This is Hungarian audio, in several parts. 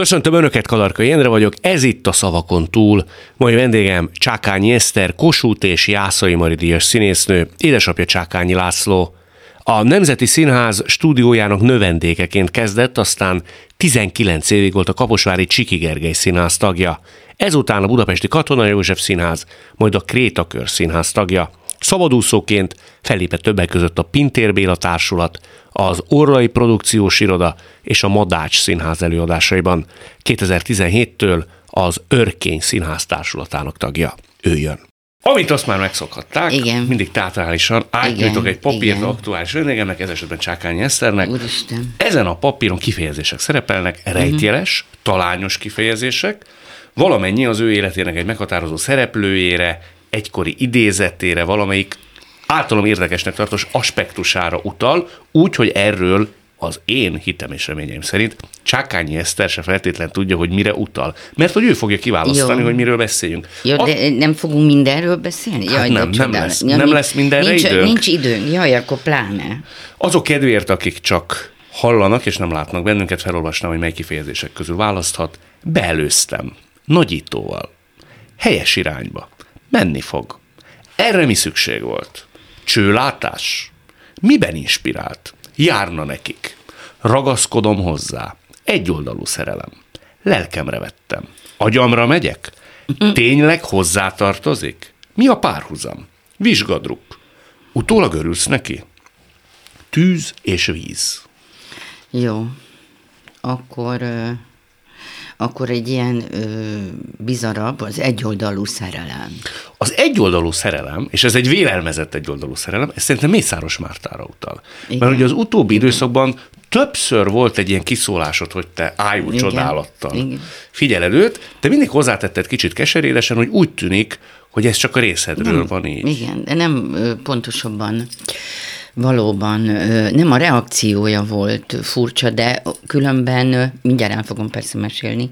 Köszöntöm Önöket, Kadarka Jendre vagyok, ez itt a Szavakon túl. Mai vendégem Csákányi Eszter, Kossuth és Jászai Mari Díjas színésznő, édesapja Csákányi László. A Nemzeti Színház stúdiójának növendékeként kezdett, aztán 19 évig volt a Kaposvári Csiki Gergely Színház tagja. Ezután a Budapesti Katona József Színház, majd a Krétakör Színház tagja. Szabadúszóként fellépett többek között a Pintér Béla Társulat, az Orrai Produkciós Iroda és a Madács Színház előadásaiban. 2017-től az Örkény Színház Társulatának tagja. Ő jön. Amit azt már megszokhatták, Igen. mindig teatrálisan átnyújtok egy papírt igen. aktuális vendégemnek, ez esetben Csákányi Eszternek. Úristen. Ezen a papíron kifejezések szerepelnek, rejtjeles, talányos kifejezések, valamennyi az ő életének egy meghatározó szereplőjére, egykori idézetére, valamelyik általam érdekesnek tartós aspektusára utal, úgy, hogy erről az én hitem és reményeim szerint Csákányi Eszter se feltétlen tudja, hogy mire utal. Mert hogy ő fogja kiválasztani, Jó. hogy miről beszéljünk. Jó, A- de nem fogunk mindenről beszélni? Hát de nem, nem csodálatos. lesz. Ja, Nem mi- lesz mindenre nincs, időnk. Nincs időnk, jaj, akkor pláne. Azok kedvéért, akik csak hallanak és nem látnak bennünket, felolvasnám, hogy mely kifejezések közül választhat. Beelőztem. Nagyítóval. Helyes irányba. Menni fog. Erre mi szükség volt? Csőlátás? Miben inspirált? Járna nekik. Ragaszkodom hozzá. Egyoldalú szerelem. Lelkemre vettem. Agyamra megyek? Tényleg hozzátartozik? Mi a párhuzam? Vizsgadruk. Utólag örülsz neki? Tűz és víz. Jó. Akkor, akkor egy ilyen ö, bizarabb, az egyoldalú szerelem. Az egyoldalú szerelem, és ez egy vélelmezett egyoldalú szerelem, ez szerintem Mészáros Mártára utal. Igen. Mert ugye az utóbbi időszakban többször volt egy ilyen kiszólásod, hogy te ájú Igen. csodálattal Igen. figyeled őt, de mindig hozzátetted kicsit keserédesen, hogy úgy tűnik, hogy ez csak a részedről van így. Igen, de nem ö, pontosabban valóban nem a reakciója volt furcsa, de különben mindjárt el fogom persze mesélni.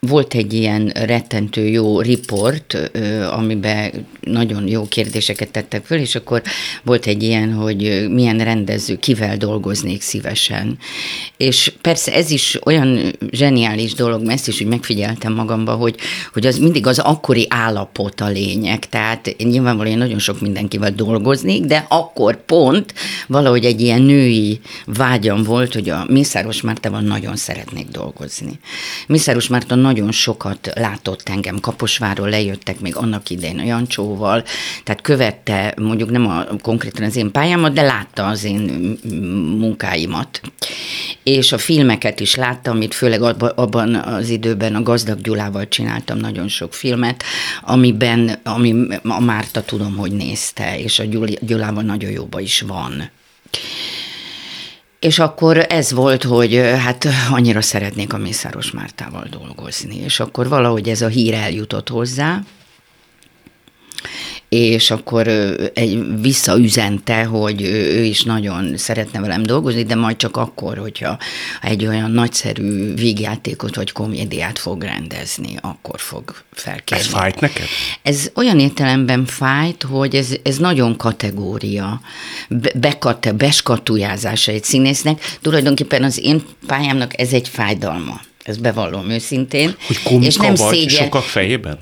Volt egy ilyen rettentő jó riport, amiben nagyon jó kérdéseket tettek föl, és akkor volt egy ilyen, hogy milyen rendező, kivel dolgoznék szívesen. És persze ez is olyan zseniális dolog, mert ezt is úgy megfigyeltem magamban, hogy, hogy az mindig az akkori állapot a lényeg. Tehát nyilvánvalóan én nagyon sok mindenkivel dolgoznék, de akkor pont valahogy egy ilyen női vágyam volt, hogy a Mészáros Mártával nagyon szeretnék dolgozni. Mészáros Márta nagyon sokat látott engem Kaposváról, lejöttek még annak idején a Jancsóval, tehát követte mondjuk nem a, konkrétan az én pályámat, de látta az én munkáimat. És a filmeket is láttam, amit főleg abba- abban az időben a Gazdag Gyulával csináltam nagyon sok filmet, amiben ami a Márta tudom, hogy nézte, és a Gyulával nagyon jóba is van. És akkor ez volt, hogy hát annyira szeretnék a Mészáros Mártával dolgozni. És akkor valahogy ez a hír eljutott hozzá, és akkor egy, visszaüzente, hogy ő, is nagyon szeretne velem dolgozni, de majd csak akkor, hogyha egy olyan nagyszerű vígjátékot vagy komédiát fog rendezni, akkor fog felkérni. Ez fájt neked? Ez olyan értelemben fájt, hogy ez, ez nagyon kategória, be, bekate, beskatujázása egy színésznek. Tulajdonképpen az én pályámnak ez egy fájdalma. Ezt bevallom őszintén. Hogy komika és nem vagy szégyen- sokak fejében?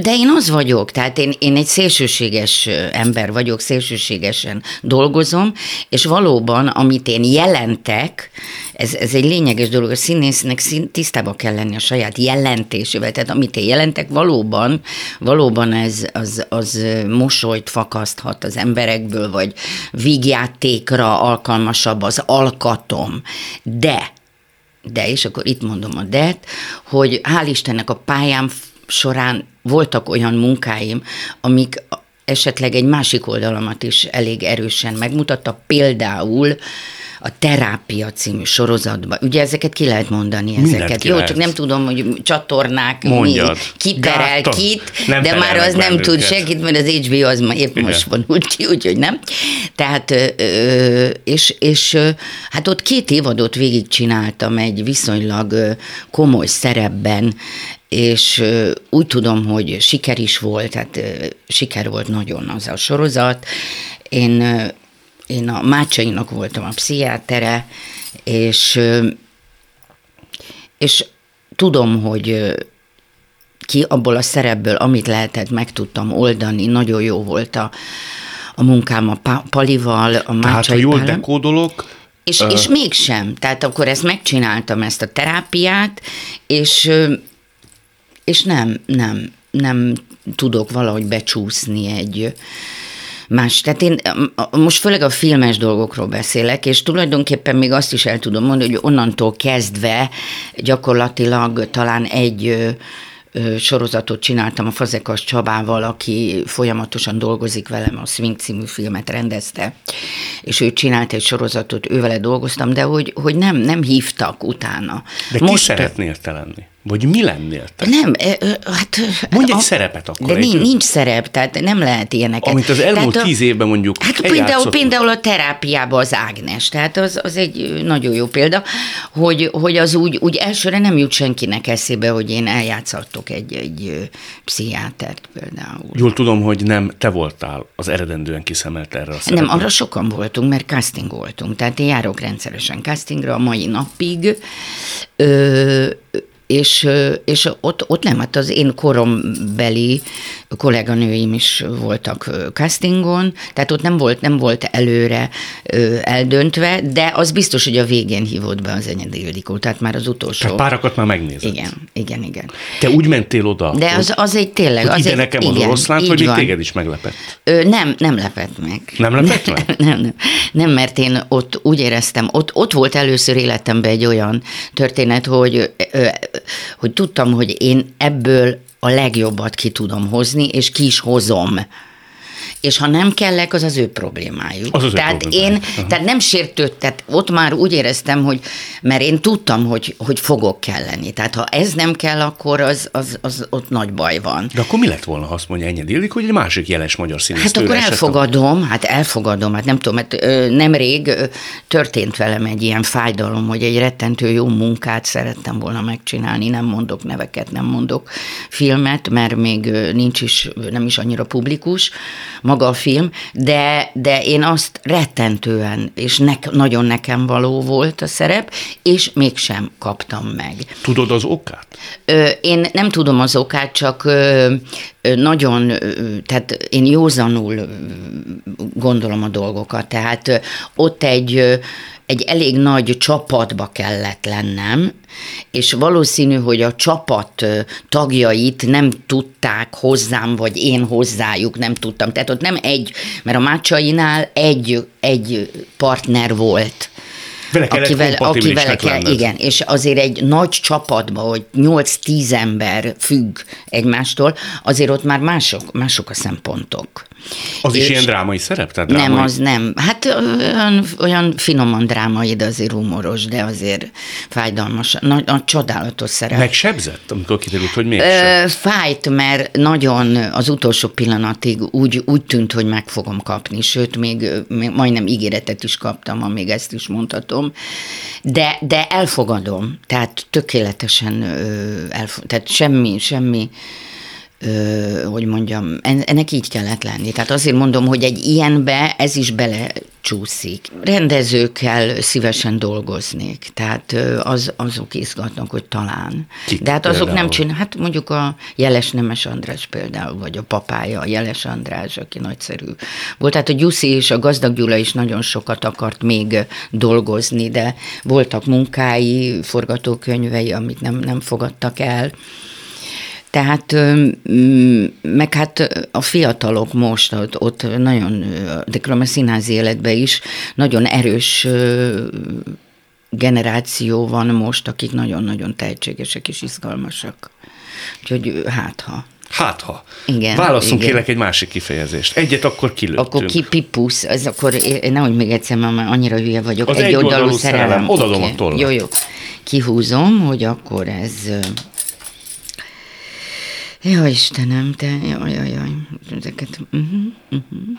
De én az vagyok, tehát én, én egy szélsőséges ember vagyok, szélsőségesen dolgozom, és valóban, amit én jelentek, ez, ez egy lényeges dolog, a színésznek szín, tisztába kell lenni a saját jelentésével, tehát amit én jelentek, valóban, valóban ez az, az mosolyt fakaszthat az emberekből, vagy vígjátékra alkalmasabb az alkatom, de de, és akkor itt mondom a det, hogy hál' Istennek a pályám során voltak olyan munkáim, amik esetleg egy másik oldalamat is elég erősen megmutatta, például a Terápia című sorozatban. Ugye ezeket ki lehet mondani, Mindent ezeket. Jó, lehet. csak nem tudom, hogy csatornák, Mondjad. mi, ki perel Gáta. kit, Nem de már az nem tud bennünket. segít, mert az HBO az ma épp Igen. most vonult ki, úgyhogy nem. Tehát, és, és hát ott két évadot végigcsináltam egy viszonylag komoly szerepben, és úgy tudom, hogy siker is volt, tehát siker volt nagyon az a sorozat. Én, én a Mácsainak voltam a pszichiátere, És, és tudom, hogy ki abból a szerepből, amit lehetett, meg tudtam oldani, nagyon jó volt a, a munkám a Pa- Palival, a Tehát, ha Mácsai jól Pálem. dekódolok, És, és mégsem. Tehát akkor ezt megcsináltam, ezt a terápiát, és, és nem, nem, nem tudok valahogy becsúszni egy más. Tehát én most főleg a filmes dolgokról beszélek, és tulajdonképpen még azt is el tudom mondani, hogy onnantól kezdve gyakorlatilag talán egy sorozatot csináltam a Fazekas Csabával, aki folyamatosan dolgozik velem, a Swing című filmet rendezte, és ő csinált egy sorozatot, ővele dolgoztam, de hogy, hogy nem, nem hívtak utána. de ki szeretnél te lenni? Vagy mi lennél te? Nem, hát... Mondj egy a- szerepet akkor, De egy- nincs, nincs szerep, tehát nem lehet ilyeneket. Amit az elmúlt Tehát tíz évben mondjuk Hát például, például a terápiában az Ágnes, tehát az, az egy nagyon jó példa, hogy, hogy az úgy, úgy elsőre nem jut senkinek eszébe, hogy én eljátszottok egy, egy pszichiátert például. Jól tudom, hogy nem te voltál az eredendően kiszemelt erre a szerepre. Nem, arra sokan voltunk, mert casting voltunk. Tehát én járok rendszeresen castingra a mai napig, ö, és, és ott, ott nem, hát az én korombeli kolléganőim is voltak castingon, tehát ott nem volt, nem volt előre eldöntve, de az biztos, hogy a végén hívott be az Enyedi Ildikó, tehát már az utolsó. Tehát párakat már megnézed. Igen, igen, igen. Te úgy mentél oda, De az, az egy tényleg... hogy az ide egy, nekem az igen, oroszlánt, vagy még téged is meglepett? Ö, nem, nem lepett meg. Nem lepett meg? Nem, nem, nem, mert én ott úgy éreztem, ott, ott volt először életemben egy olyan történet, hogy, ö, hogy tudtam, hogy én ebből a legjobbat ki tudom hozni, és ki is hozom. És ha nem kellek, az az ő problémájuk. Az az ő tehát problémájuk. én, tehát nem sértődött, tehát ott már úgy éreztem, hogy, mert én tudtam, hogy, hogy fogok kelleni. Tehát ha ez nem kell, akkor az, az, az ott nagy baj van. De akkor mi lett volna, ha azt mondja Ennyi Illik, hogy egy másik jeles magyar színész Hát akkor esett a- elfogadom, hát elfogadom, hát nem tudom, mert ö, nemrég történt velem egy ilyen fájdalom, hogy egy rettentő jó munkát szerettem volna megcsinálni, nem mondok neveket, nem mondok filmet, mert még nincs is, nem is annyira publikus maga a film, de, de én azt rettentően, és nek, nagyon nekem való volt a szerep, és mégsem kaptam meg. Tudod az okát? Ö, Én nem tudom az okát, csak ö, nagyon, tehát én józanul gondolom a dolgokat. Tehát ott egy, egy elég nagy csapatba kellett lennem, és valószínű, hogy a csapat tagjait nem tudták hozzám, vagy én hozzájuk nem tudtam. Tehát ott nem egy, mert a Mácsainál egy, egy partner volt Vele akivel, akivel kell, lenned. igen, és azért egy nagy csapatban, hogy 8-10 ember függ egymástól, azért ott már mások, mások a szempontok. Az is És- ilyen drámai szerep? Tehát drámai... Nem, az nem. Hát olyan, olyan finoman drámai, de azért humoros, de azért fájdalmas. Nagy, nagy csodálatos szerep. Megsebzett, amikor kiderült, hogy mégsem. Ö, fájt, mert nagyon az utolsó pillanatig úgy, úgy tűnt, hogy meg fogom kapni, sőt, még, még majdnem ígéretet is kaptam, ha még ezt is mondhatom, de, de elfogadom, tehát tökéletesen, ö, elfo- tehát semmi, semmi, ö, hogy mondjam, en- ennek így kellett lenni. Tehát azért mondom, hogy egy ilyenbe ez is belecsúszik. Rendezőkkel szívesen dolgoznék, tehát az, azok izgatnak, hogy talán. Kik De hát azok nem például? csinál, hát mondjuk a Jeles Nemes András például, vagy a papája, a Jeles András, aki nagyszerű volt. Tehát a Gyuszi és a Gazdag Gyula is nagyon sokat akart még dolgozni, de voltak munkái, forgatókönyvei, amit nem, nem fogadtak el. Tehát, mm, meg hát a fiatalok most ott, ott nagyon, de a színházi életben is nagyon erős generáció van most, akik nagyon-nagyon tehetségesek és izgalmasak. Úgyhogy hát ha. Hát ha. Igen, Válaszunk igen. kérlek egy másik kifejezést. Egyet akkor kilőttünk. Akkor ki pipusz, ez akkor, én- nehogy még egyszer, mert annyira hülye vagyok. Az egy egyoldalú oldalú szerelem. szerelem. Odaadom Oké. a tollat. Jó, jó. Kihúzom, hogy akkor ez... Jaj, Istenem, te, jaj, jaj, jaj, ezeket, uh-huh, uh-huh.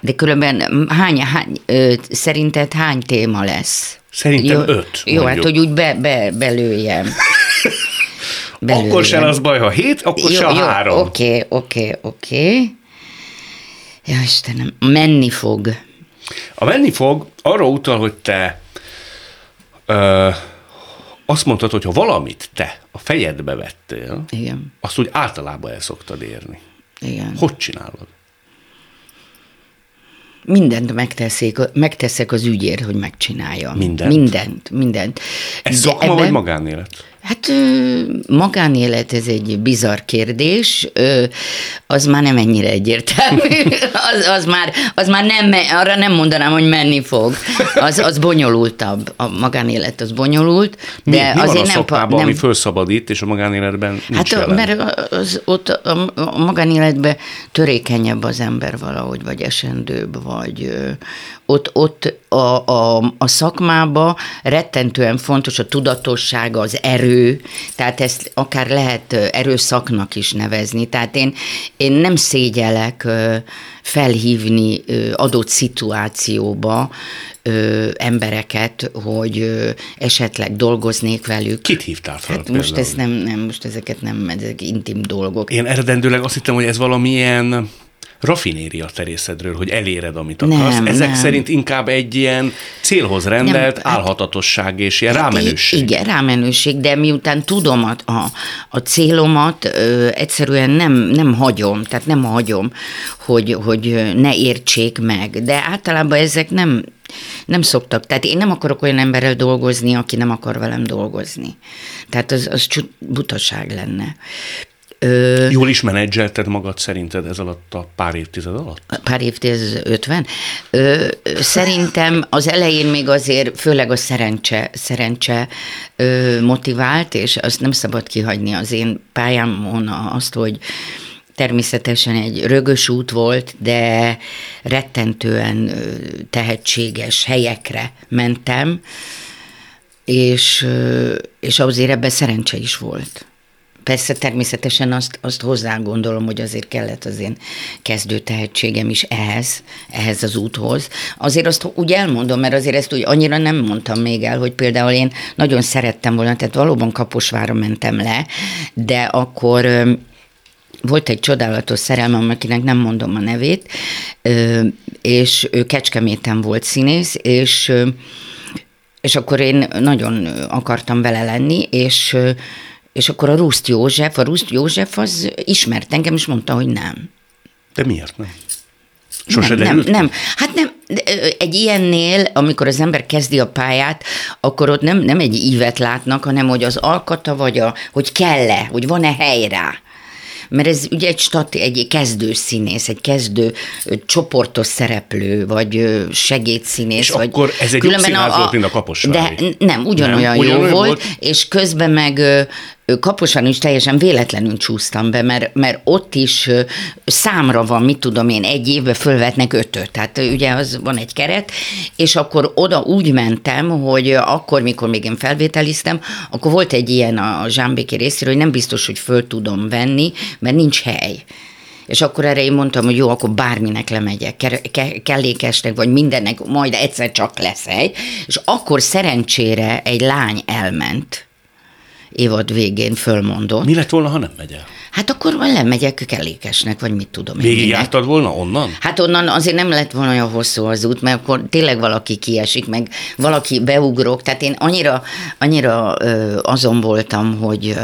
De különben hány, hány ö, szerinted hány téma lesz? Szerintem jó, öt, Jó, hát mondjuk. hogy úgy be, be, belőjem. Akkor se lesz baj, ha hét, akkor se a három. Oké, oké, oké. Ja, Istenem, menni fog. A menni fog arra utal, hogy te ö, azt mondtad, hogy ha valamit te a fejedbe vettél, Igen. azt úgy általában el szoktad érni. Igen. Hogy csinálod? Mindent megteszik, megteszek az ügyért, hogy megcsinálja. Mindent? Mindent, mindent. Ez De szakma vagy ebben- magánélet? Hát magánélet, ez egy bizarr kérdés, az már nem ennyire egyértelmű, az, az, már, az már nem, arra nem mondanám, hogy menni fog, az, az bonyolultabb, a magánélet az bonyolult, Mi, de mi van azért a nem, szakmában, nem ami felszabadít, és a magánéletben nincs Hát jelen? mert az, ott a, a magánéletben törékenyebb az ember valahogy, vagy esendőbb, vagy ott, ott a, a, a szakmába rettentően fontos a tudatosság, az erő, tehát ezt akár lehet erőszaknak is nevezni. Tehát én, én nem szégyelek felhívni adott szituációba embereket, hogy esetleg dolgoznék velük. Kit hívtál fel Hát most például? ez nem, nem, most ezeket nem, ezek intim dolgok. Én eredendőleg azt hittem, hogy ez valamilyen rafinéria terészedről, hogy eléred, amit Nem, akarsz. Ezek nem. szerint inkább egy ilyen célhoz rendelt hát- álhatatosság és ilyen Hát rámenőség. Igen, rámenőség, de miután tudom a, a, a célomat, ö, egyszerűen nem, nem hagyom, tehát nem hagyom, hogy, hogy ne értsék meg. De általában ezek nem, nem szoktak. Tehát én nem akarok olyan emberrel dolgozni, aki nem akar velem dolgozni. Tehát az, az csut, butaság lenne. Jól is menedzselted magad szerinted ez alatt a pár évtized alatt? pár évtized, ez 50. Ö, szerintem az elején még azért főleg a szerencse, szerencse ö, motivált, és azt nem szabad kihagyni az én pályámon azt, hogy természetesen egy rögös út volt, de rettentően tehetséges helyekre mentem, és, és azért ebben szerencse is volt. Persze természetesen azt, azt hozzá gondolom, hogy azért kellett az én kezdő tehetségem is ehhez, ehhez az úthoz. Azért azt úgy elmondom, mert azért ezt úgy annyira nem mondtam még el, hogy például én nagyon szerettem volna, tehát valóban Kaposvára mentem le, de akkor volt egy csodálatos szerelmem, akinek nem mondom a nevét, és ő Kecskeméten volt színész, és és akkor én nagyon akartam vele lenni, és, és akkor a Ruszt József, a Ruszt József az ismert engem, és mondta, hogy nem. De miért nem? Sose nem, nem, nem. Hát nem, egy ilyennél, amikor az ember kezdi a pályát, akkor ott nem, nem egy ívet látnak, hanem hogy az alkata, vagy a, hogy kell-e, hogy van-e hely rá. Mert ez ugye egy, stati, egy kezdő színész, egy kezdő csoportos szereplő, vagy segédszínész. És vagy akkor ez egy jobb különben színház volt, mint a Kaposvári? De nem, ugyanolyan Nem, jó ugyanolyan volt, volt? és közben meg Kaposváron is teljesen véletlenül csúsztam be, mert, mert ott is számra van, mit tudom én, egy évbe fölvetnek ötöt, tehát ugye az van egy keret, és akkor oda úgy mentem, hogy akkor, mikor még én felvételiztem, akkor volt egy ilyen a Zsámbéki részéről, hogy nem biztos, hogy föl tudom venni, mert nincs hely. És akkor erre én mondtam, hogy jó, akkor bárminek lemegyek, ke- ke- kellékesnek, vagy mindennek, majd egyszer csak lesz hely. És akkor szerencsére egy lány elment, évad végén fölmondott. Mi lett volna, ha nem megy el? Hát akkor majd lemegyek kellékesnek, vagy mit tudom én. Végig jártad volna onnan? Hát onnan azért nem lett volna olyan hosszú az út, mert akkor tényleg valaki kiesik, meg valaki beugrok. Tehát én annyira, annyira azon voltam, hogy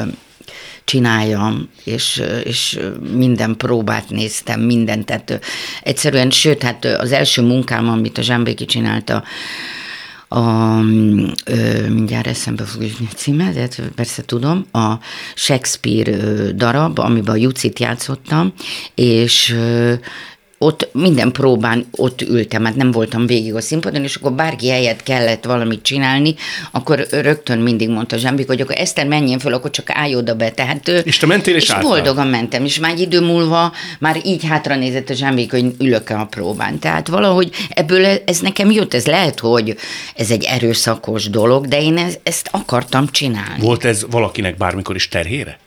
csináljam, és, és minden próbát néztem, mindent. Tehát egyszerűen, sőt, hát az első munkám, amit a Zsámbéki csinálta, a, ö, mindjárt eszembe fog jutni a címe, de hát persze tudom, a Shakespeare darab, amiben a Jucit játszottam, és ott minden próbán ott ültem, hát nem voltam végig a színpadon, és akkor bárki helyett kellett valamit csinálni, akkor rögtön mindig mondta Zsambik, hogy akkor Eszter menjen föl, akkor csak állj oda be. Tehát, És te mentél és és álltál? boldogan mentem, és már egy idő múlva már így hátra nézett a Zsambik, hogy ülök a próbán. Tehát valahogy ebből ez nekem jött, ez lehet, hogy ez egy erőszakos dolog, de én ez, ezt akartam csinálni. Volt ez valakinek bármikor is terhére?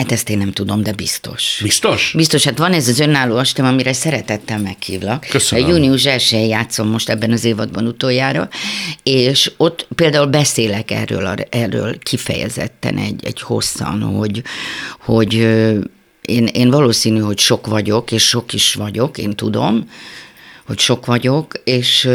Hát ezt én nem tudom, de biztos. Biztos? Biztos, hát van ez az önálló astem, amire szeretettel meghívlak. Köszönöm. Június 1 játszom most ebben az évadban utoljára, és ott például beszélek erről, a- erről kifejezetten egy, egy hosszan, hogy, hogy én, én valószínű, hogy sok vagyok, és sok is vagyok, én tudom, hogy sok vagyok, és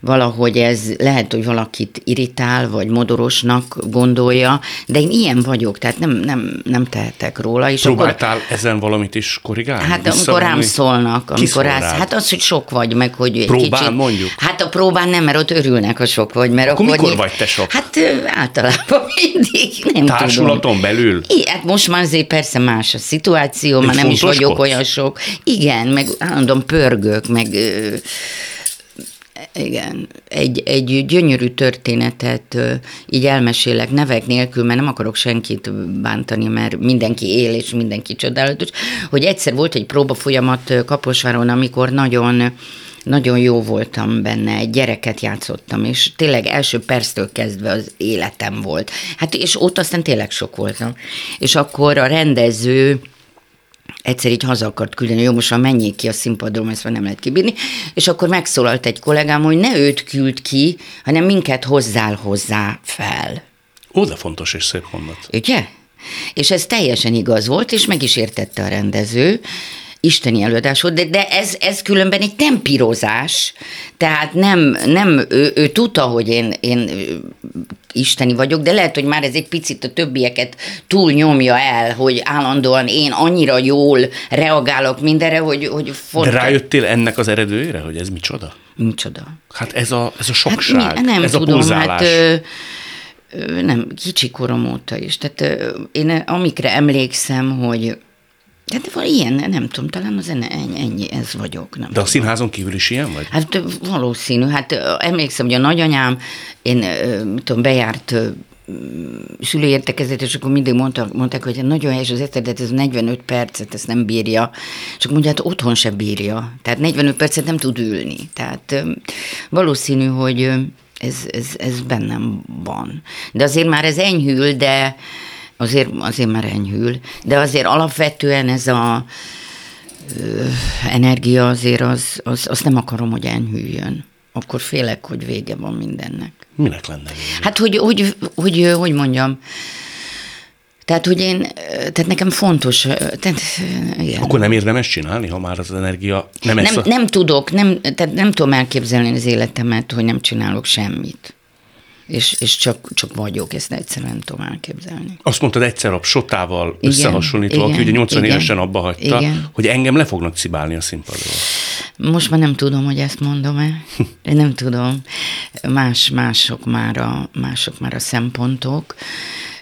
valahogy ez lehet, hogy valakit irritál, vagy modorosnak gondolja, de én ilyen vagyok, tehát nem, nem, nem tehetek róla. És Próbáltál akkor, ezen valamit is korrigálni? Hát amikor rám szólnak, amikor rász, hát az, hogy sok vagy, meg hogy egy próbán kicsit, mondjuk? Hát a próbán nem, mert ott örülnek, ha sok vagy. Mert akkor, akkor mikor vagy te sok? Hát általában mindig, nem Társulaton tudom. belül? I, hát most már azért persze más a szituáció, Még már nem is vagyok olyan sok. Igen, meg állandóan pörgök, meg igen, egy, egy gyönyörű történetet így elmesélek nevek nélkül, mert nem akarok senkit bántani, mert mindenki él, és mindenki csodálatos, hogy egyszer volt egy próba folyamat Kaposváron, amikor nagyon nagyon jó voltam benne, egy gyereket játszottam, és tényleg első perctől kezdve az életem volt. Hát és ott aztán tényleg sok voltam. És akkor a rendező egyszer így haza akart küldeni, jó, most már menjék ki a színpadról, ezt már nem lehet kibírni, és akkor megszólalt egy kollégám, hogy ne őt küld ki, hanem minket hozzál hozzá fel. Ó, de fontos és szép mondat. Ugye? És ez teljesen igaz volt, és meg is értette a rendező, isteni előadás volt, de, de ez, ez különben egy tempírozás, tehát nem, nem ő, ő tudta, hogy én, én isteni vagyok, de lehet, hogy már ez egy picit a többieket túl nyomja el, hogy állandóan én annyira jól reagálok mindenre, hogy, hogy fontos. De rájöttél ennek az eredőjére, hogy ez micsoda? Micsoda? Hát ez a, ez a sokság, hát mi, nem ez tudom, a pulzálás. Hát, ö, nem, kicsi korom óta is. Tehát ö, én amikre emlékszem, hogy tehát van ilyen, nem tudom, talán az ennyi, ennyi ez vagyok. Nem De a színházon kívül is ilyen vagy? Hát valószínű. Hát emlékszem, hogy a nagyanyám, én tudom, bejárt szülőértekezet, és akkor mindig mondtak, mondták, hogy nagyon helyes az de ez 45 percet, ezt nem bírja. És akkor mondja, hát otthon se bírja. Tehát 45 percet nem tud ülni. Tehát valószínű, hogy ez, ez, ez bennem van. De azért már ez enyhül, de azért, azért már enyhül, de azért alapvetően ez a ö, energia azért az, az, azt nem akarom, hogy enyhüljön. Akkor félek, hogy vége van mindennek. Minek lenne vége? Hát, hogy, hogy, hogy, hogy mondjam, tehát, hogy én, tehát nekem fontos, tehát, igen. Akkor nem érdemes csinálni, ha már az energia nem nem, a... nem tudok, nem, tehát nem tudom elképzelni az életemet, hogy nem csinálok semmit és, és csak, csak vagyok, ezt egyszerűen nem tudom elképzelni. Azt mondtad egyszer a Sotával igen, összehasonlítva, igen, aki ugye 80 igen, évesen abba hagyta, igen. hogy engem le fognak cibálni a színpadról. Most már nem tudom, hogy ezt mondom-e. Nem tudom. Más, mások, már a, mások már a szempontok.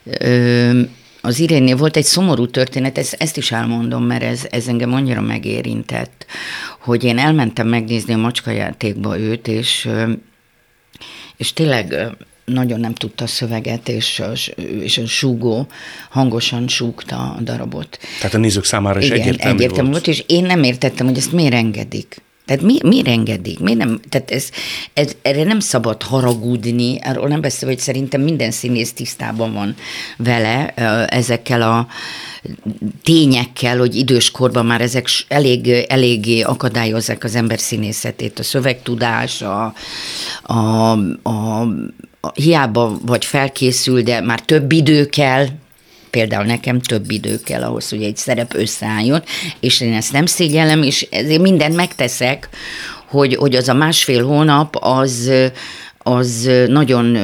Ö, az Irénnél volt egy szomorú történet, ezt, ezt is elmondom, mert ez, ez engem annyira megérintett, hogy én elmentem megnézni a macskajátékba őt, és és tényleg nagyon nem tudta a szöveget, és és a súgó hangosan súgta a darabot. Tehát a nézők számára is Igen, egyértelmű, egyértelmű volt. volt. és én nem értettem, hogy ezt miért engedik. Tehát mi, miért engedik? Miért nem, tehát ez, ez, erre nem szabad haragudni, arról nem beszél, hogy szerintem minden színész tisztában van vele ezekkel a tényekkel, hogy időskorban már ezek elég, eléggé akadályozzák az ember színészetét, a szövegtudás, a, a, a hiába vagy felkészül, de már több idő kell, például nekem több idő kell ahhoz, hogy egy szerep összeálljon, és én ezt nem szégyellem, és ezért mindent megteszek, hogy, hogy az a másfél hónap az, az nagyon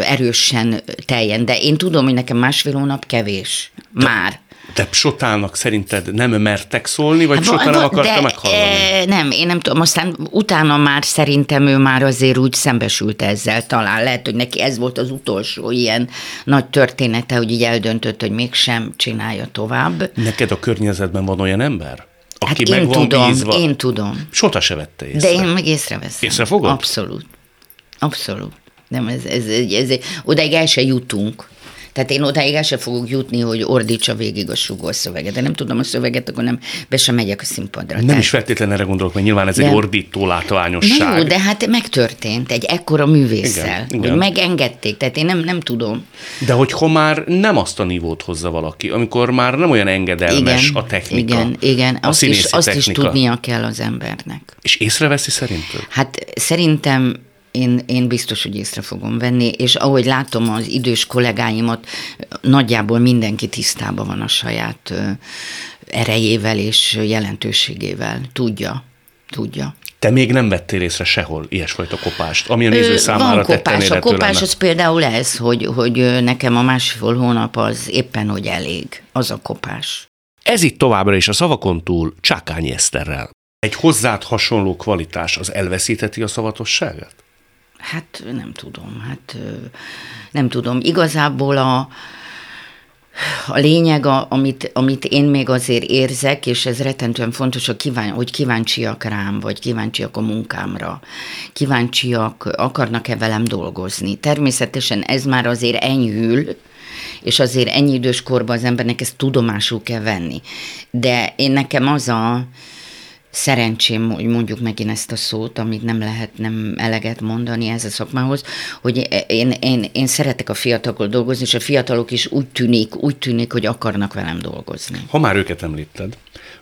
erősen teljen. De én tudom, hogy nekem másfél hónap kevés. Már. De Sotának szerinted nem mertek szólni, vagy hát, nem akarta meghallani? E, nem, én nem tudom. Aztán utána már szerintem ő már azért úgy szembesült ezzel talán. Lehet, hogy neki ez volt az utolsó ilyen nagy története, hogy így eldöntött, hogy mégsem csinálja tovább. Neked a környezetben van olyan ember? Aki hát meg én van tudom, bízva? én tudom. Sota se vette észre. De én meg észreveszem. Észrefogod? Abszolút. Abszolút. Nem, ez, ez, ez, ez, odaig el se jutunk. Tehát én odáig el sem fogok jutni, hogy ordítsa végig a szöveget. De nem tudom a szöveget, akkor nem, be sem megyek a színpadra. Nem Tehát... is feltétlenül erre gondolok, mert nyilván ez de... egy ordító látványosság. Na jó, de hát megtörtént egy ekkora művésszel, igen, hogy igen. megengedték, tehát én nem, nem tudom. De hogyha már nem azt a nívót hozza valaki, amikor már nem olyan engedelmes igen, a technika. Igen, igen, a azt, is, azt is tudnia kell az embernek. És észreveszi szerinted? Hát szerintem én, én biztos, hogy észre fogom venni, és ahogy látom az idős kollégáimat, nagyjából mindenki tisztában van a saját erejével és jelentőségével. Tudja, tudja. Te még nem vettél észre sehol ilyesfajta kopást, ami a néző számára Van kopás. A kopás lenne. az például ez, hogy, hogy nekem a másfél hónap az éppen, hogy elég. Az a kopás. Ez itt továbbra is a szavakon túl Csákányi Eszterrel. Egy hozzád hasonló kvalitás az elveszíteti a szavatosságát? Hát nem tudom, hát nem tudom. Igazából a, a lényeg, a, amit, amit én még azért érzek, és ez rettentően fontos, hogy, kíván, hogy kíváncsiak rám, vagy kíváncsiak a munkámra, kíváncsiak, akarnak-e velem dolgozni. Természetesen ez már azért enyhül, és azért ennyi idős korban az embernek ezt tudomásul kell venni. De én nekem az a szerencsém, hogy mondjuk megint ezt a szót, amit nem lehet nem eleget mondani ez a szakmához, hogy én, én, én szeretek a fiatalokkal dolgozni, és a fiatalok is úgy tűnik, úgy tűnik, hogy akarnak velem dolgozni. Ha már őket említed,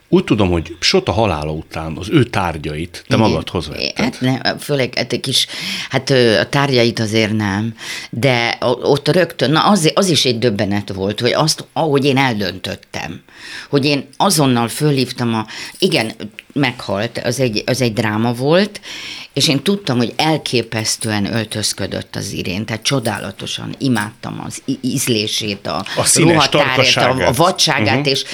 úgy tudom, hogy Sota halála után az ő tárgyait te magadhoz vetted. Hát ne, főleg hát egy kis, hát a tárgyait azért nem, de ott rögtön, na az, az is egy döbbenet volt, hogy azt, ahogy én eldöntöttem, hogy én azonnal fölhívtam a, igen, meghalt, az egy, az egy dráma volt, és én tudtam, hogy elképesztően öltözködött az Irén, tehát csodálatosan imádtam az ízlését, a, A színes ruhatárját, a, a vadságát, uh-huh. és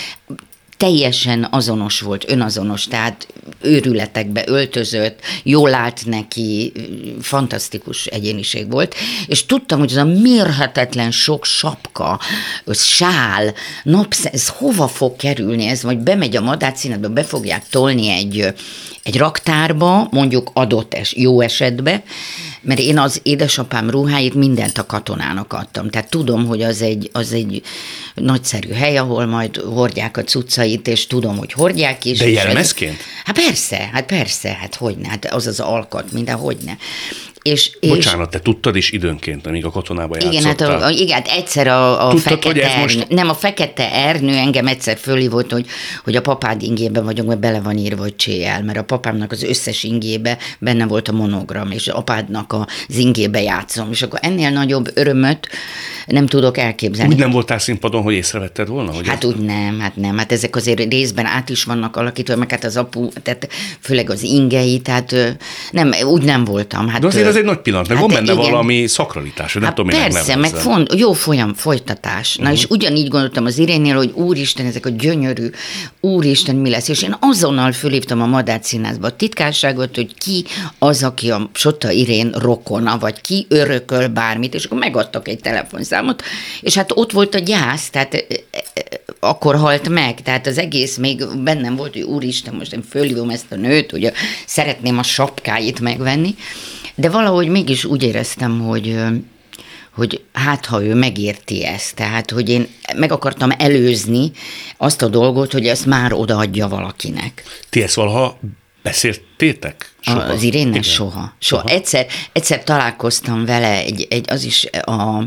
teljesen azonos volt, önazonos, tehát őrületekbe öltözött, jól állt neki, fantasztikus egyéniség volt, és tudtam, hogy ez a mérhetetlen sok sapka, sál, napsz, ez hova fog kerülni, ez? Vagy bemegy a madárszínetbe, be fogják tolni egy, egy raktárba, mondjuk adott es, jó esetbe, mert én az édesapám ruháit mindent a katonának adtam. Tehát tudom, hogy az egy, az egy nagyszerű hely, ahol majd hordják a cuccait, és tudom, hogy hordják is. De jelmezként? Ez, hát persze, hát persze, hát hogyne, hát az az alkat, minden hogyne. És, és Bocsánat, te tudtad is időnként, amíg a katonába igen, hát, a, a, igen, hát egyszer a, a Tudtad, fekete ez ernő, most- nem, a fekete ernő engem egyszer fölhívott, hogy, hogy a papád ingében vagyunk, mert bele van írva, hogy csél, mert a papámnak az összes ingébe benne volt a monogram, és apádnak az ingébe játszom, és akkor ennél nagyobb örömöt nem tudok elképzelni. Úgy nem voltál színpadon, hogy észrevetted volna? Hogy Hát úgy nem, hát nem, hát ezek azért részben át is vannak alakítva, meg hát az apu, tehát főleg az ingei, tehát nem, úgy nem voltam. Hát, De azért ez egy nagy pillanat, meg hát van benne igen. valami szakralitás, nem Hát tudom, persze, meg font, jó folyam, folytatás. Na Mhm. és ugyanígy gondoltam az Irénnél, hogy úristen, ezek a gyönyörű, úristen, mi lesz. És én azonnal fölhívtam a Madár Színházba a titkárságot, hogy ki az, aki a Sota Irén rokona, vagy ki örököl bármit, és akkor megadtak egy telefonszámot, és hát ott volt a gyász, tehát e, e, akkor halt meg, tehát az egész még bennem volt, hogy úristen, most én fölhívom ezt a nőt, hogy szeretném a sapkáit megvenni, de valahogy mégis úgy éreztem, hogy hogy hát ha ő megérti ezt, tehát hogy én meg akartam előzni azt a dolgot, hogy ezt már odaadja valakinek. Ti ezt valaha beszéltétek? Soha. Az Irénnel soha. soha. soha. Egyszer, egyszer találkoztam vele, egy, egy, az is a,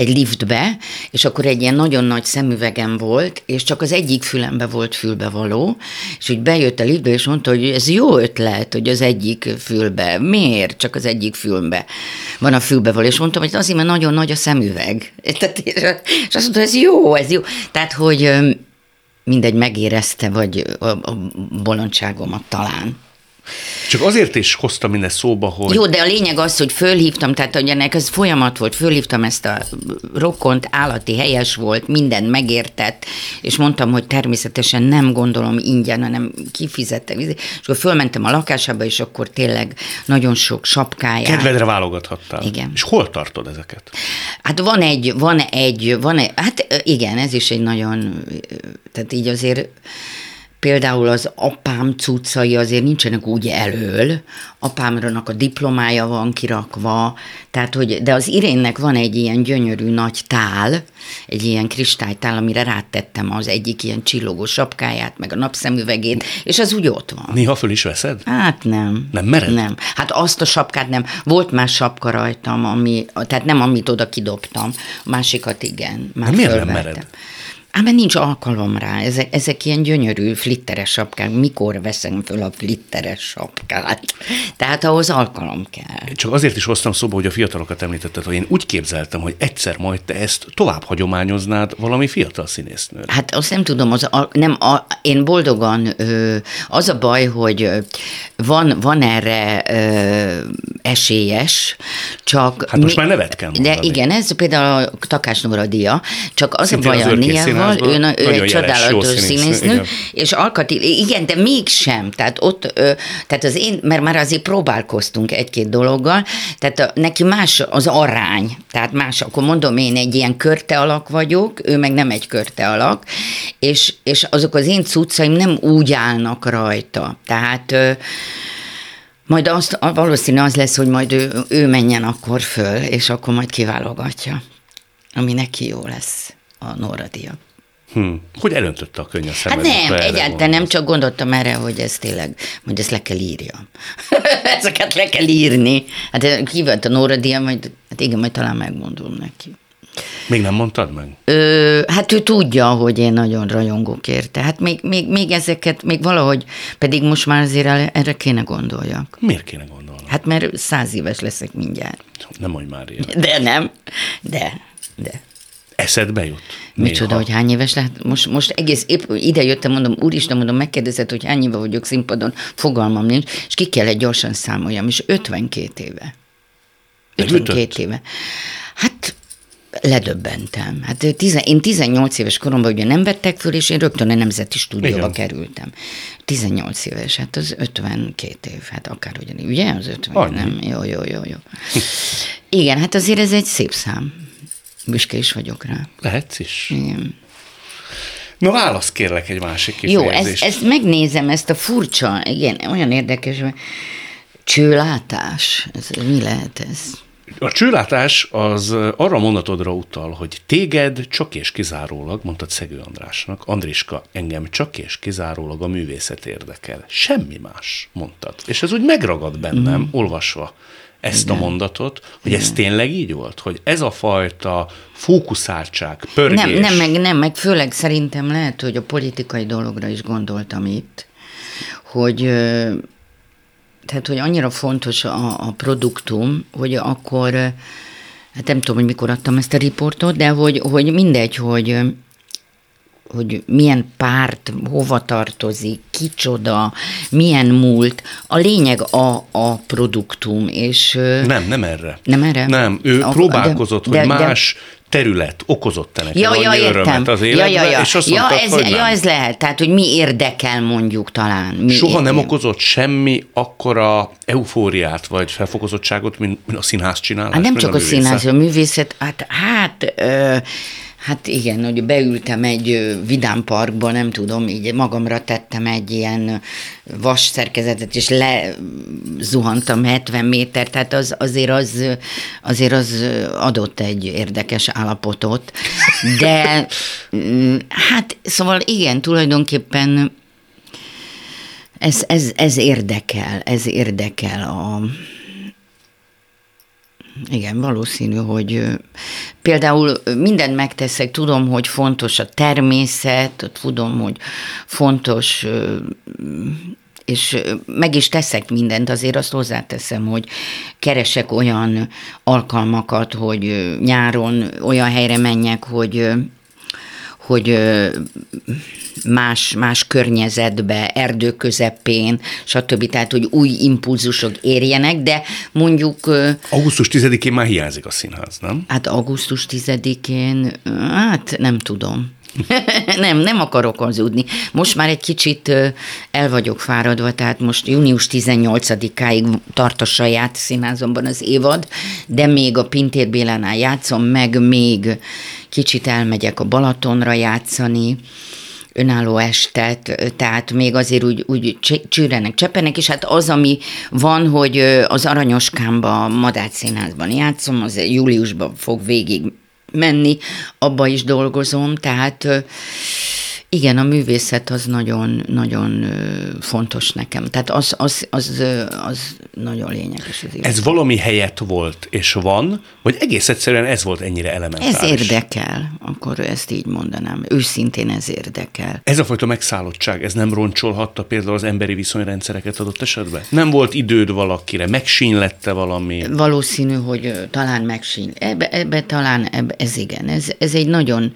egy liftbe, és akkor egy ilyen nagyon nagy szemüvegem volt, és csak az egyik fülembe volt fülbevaló, és úgy bejött a liftbe, és mondta, hogy ez jó ötlet, hogy az egyik fülbe. Miért csak az egyik fülbe van a fülbevaló? És mondtam, hogy azért, mert nagyon nagy a szemüveg. És azt mondta, ez jó, ez jó. Tehát, hogy mindegy, megérezte, vagy a, a bolondságomat talán. Csak azért is hoztam mindezt szóba, hogy Jó, de a lényeg az, hogy fölhívtam, tehát hogy ennek ez folyamat volt, fölhívtam ezt a rokont, állati helyes volt, minden megértett, és mondtam, hogy természetesen nem gondolom ingyen, hanem kifizettek. És akkor fölmentem a lakásába, és akkor tényleg nagyon sok sapkáját. kedvedre válogathattál. Igen. És hol tartod ezeket? Hát van egy, van egy, van egy, hát igen, ez is egy nagyon, tehát így azért például az apám cuccai azért nincsenek úgy elől, apámnak a diplomája van kirakva, tehát hogy, de az Irénnek van egy ilyen gyönyörű nagy tál, egy ilyen kristálytál, amire rátettem az egyik ilyen csillogó sapkáját, meg a napszemüvegét, és az úgy ott van. Néha föl is veszed? Hát nem. Nem mered? Nem. Hát azt a sapkát nem. Volt más sapka rajtam, ami, tehát nem amit oda kidobtam, másikat igen. Már De miért nem mered? Ám mert nincs alkalom rá, ezek, ezek ilyen gyönyörű flitteres sapkák. Mikor veszem föl a flitteres sapkát? Tehát ahhoz alkalom kell. Csak azért is hoztam szóba, hogy a fiatalokat említetted, hogy én úgy képzeltem, hogy egyszer majd te ezt tovább hagyományoznád valami fiatal színésznő. Hát azt nem tudom, az a, nem, a, én boldogan, ö, az a baj, hogy van, van erre ö, esélyes, csak... Hát most mi, már nevet kell mondani. De igen, ez például a Takás Nóra dia, csak az Szintén a baj a Niával, ő, ő egy csodálatos színésznő, és alkati, igen, de mégsem, tehát ott, tehát az én, mert már azért próbálkoztunk egy-két dologgal, tehát a, neki más az arány, tehát más, akkor mondom én egy ilyen körte alak vagyok, ő meg nem egy körte alak, és, és azok az én cuccaim nem úgy állnak rajta, tehát majd azt, valószínű az lesz, hogy majd ő, ő menjen akkor föl, és akkor majd kiválogatja, ami neki jó lesz a Nóradia. Hm. Hogy elöntötte a könyv a Hát nem, egyáltalán nem, csak gondoltam erre, hogy ez tényleg, hogy ezt le kell írja. Ezeket le kell írni. Hát kívánta a Nóradia, majd, hát igen, majd talán megmondom neki. Még nem mondtad meg? Ö, hát ő tudja, hogy én nagyon rajongok érte. Hát még, még, még ezeket, még valahogy, pedig most már azért erre kéne gondoljak. Miért kéne gondolni? Hát mert száz éves leszek mindjárt. Nem mondj már ilyen. De nem, de, de. Eszedbe jut? Micsoda, hogy hány éves lehet? Most, most egész épp ide jöttem, mondom, úristen, mondom, megkérdezett, hogy hány éve vagyok színpadon, fogalmam nincs, és ki kellett gyorsan számoljam, és 52 éve. 52 éve. Hát ledöbbentem. Hát tizen, én 18 éves koromban ugye nem vettek föl, és én rögtön a Nemzeti Stúdióba Igen. kerültem. 18 éves, hát az 52 év, hát akár ugyanígy, ugye? Az 50, Annyi. nem? Jó, jó, jó, jó. Igen, hát azért ez egy szép szám. Büszke is vagyok rá. Lehetsz is. Igen. No, válasz kérlek egy másik kifejezést. Jó, ezt, ezt megnézem, ezt a furcsa, igen, olyan érdekes, hogy csőlátás, ez, mi lehet ez? A csőlátás az arra mondatodra utal, hogy téged csak és kizárólag, mondtad Szegő Andrásnak, Andriska, engem csak és kizárólag a művészet érdekel. Semmi más, mondtad. És ez úgy megragad bennem, mm. olvasva ezt Igen. a mondatot, hogy Igen. ez tényleg így volt? Hogy ez a fajta fókuszáltság, pörgés... Nem, nem, meg, nem, meg főleg szerintem lehet, hogy a politikai dologra is gondoltam itt, hogy tehát, hogy annyira fontos a, a produktum, hogy akkor, hát nem tudom, hogy mikor adtam ezt a riportot, de hogy, hogy mindegy, hogy hogy milyen párt, hova tartozik, kicsoda, milyen múlt. A lényeg a, a produktum, és... Nem, nem erre. Nem erre? Nem, ő a, próbálkozott, de, hogy de, más de, terület okozott te neki ja, ja, értem. az életbe, ja, ja, ja. és azt ja, mondtad, ez, hogy nem. ja, ez lehet, tehát, hogy mi érdekel mondjuk talán. Mi Soha ér... nem okozott semmi akkora eufóriát vagy felfokozottságot, mint, mint a színház csinálás? Hát nem csak a, a színház, a művészet, hát, hát ö, Hát igen, hogy beültem egy vidám parkba, nem tudom, így magamra tettem egy ilyen vas szerkezetet, és lezuhantam 70 méter, tehát az, azért, az, azért az adott egy érdekes állapotot. De mm, hát szóval igen, tulajdonképpen ez, ez, ez érdekel, ez érdekel a, igen, valószínű, hogy például mindent megteszek, tudom, hogy fontos a természet, tudom, hogy fontos és meg is teszek mindent, azért azt hozzáteszem, hogy keresek olyan alkalmakat, hogy nyáron olyan helyre menjek, hogy hogy más, más környezetbe, erdő közepén, stb. Tehát, hogy új impulzusok érjenek, de mondjuk... Augusztus 10-én már hiányzik a színház, nem? Hát augusztus 10-én, hát nem tudom. nem, nem akarok hazudni. Most már egy kicsit el vagyok fáradva, tehát most június 18-áig tart a saját színházomban az évad, de még a Pintér Bélánál játszom, meg még kicsit elmegyek a Balatonra játszani, önálló estet, tehát még azért úgy, úgy csűrenek, csepenek, és hát az, ami van, hogy az Aranyoskámba, Madács Színházban játszom, az júliusban fog végig menni, abba is dolgozom, tehát Igen, a művészet az nagyon, nagyon fontos nekem. Tehát az, az, az, az nagyon lényeges. Az ez valami helyet volt, és van, vagy egész egyszerűen ez volt ennyire elementális? Ez érdekel, akkor ezt így mondanám. Őszintén ez érdekel. Ez a fajta megszállottság, ez nem roncsolhatta például az emberi viszonyrendszereket adott esetben? Nem volt időd valakire, megsínlette valami? Valószínű, hogy talán megsín. Ebbe, ebbe talán ebbe, ez igen. Ez, ez egy nagyon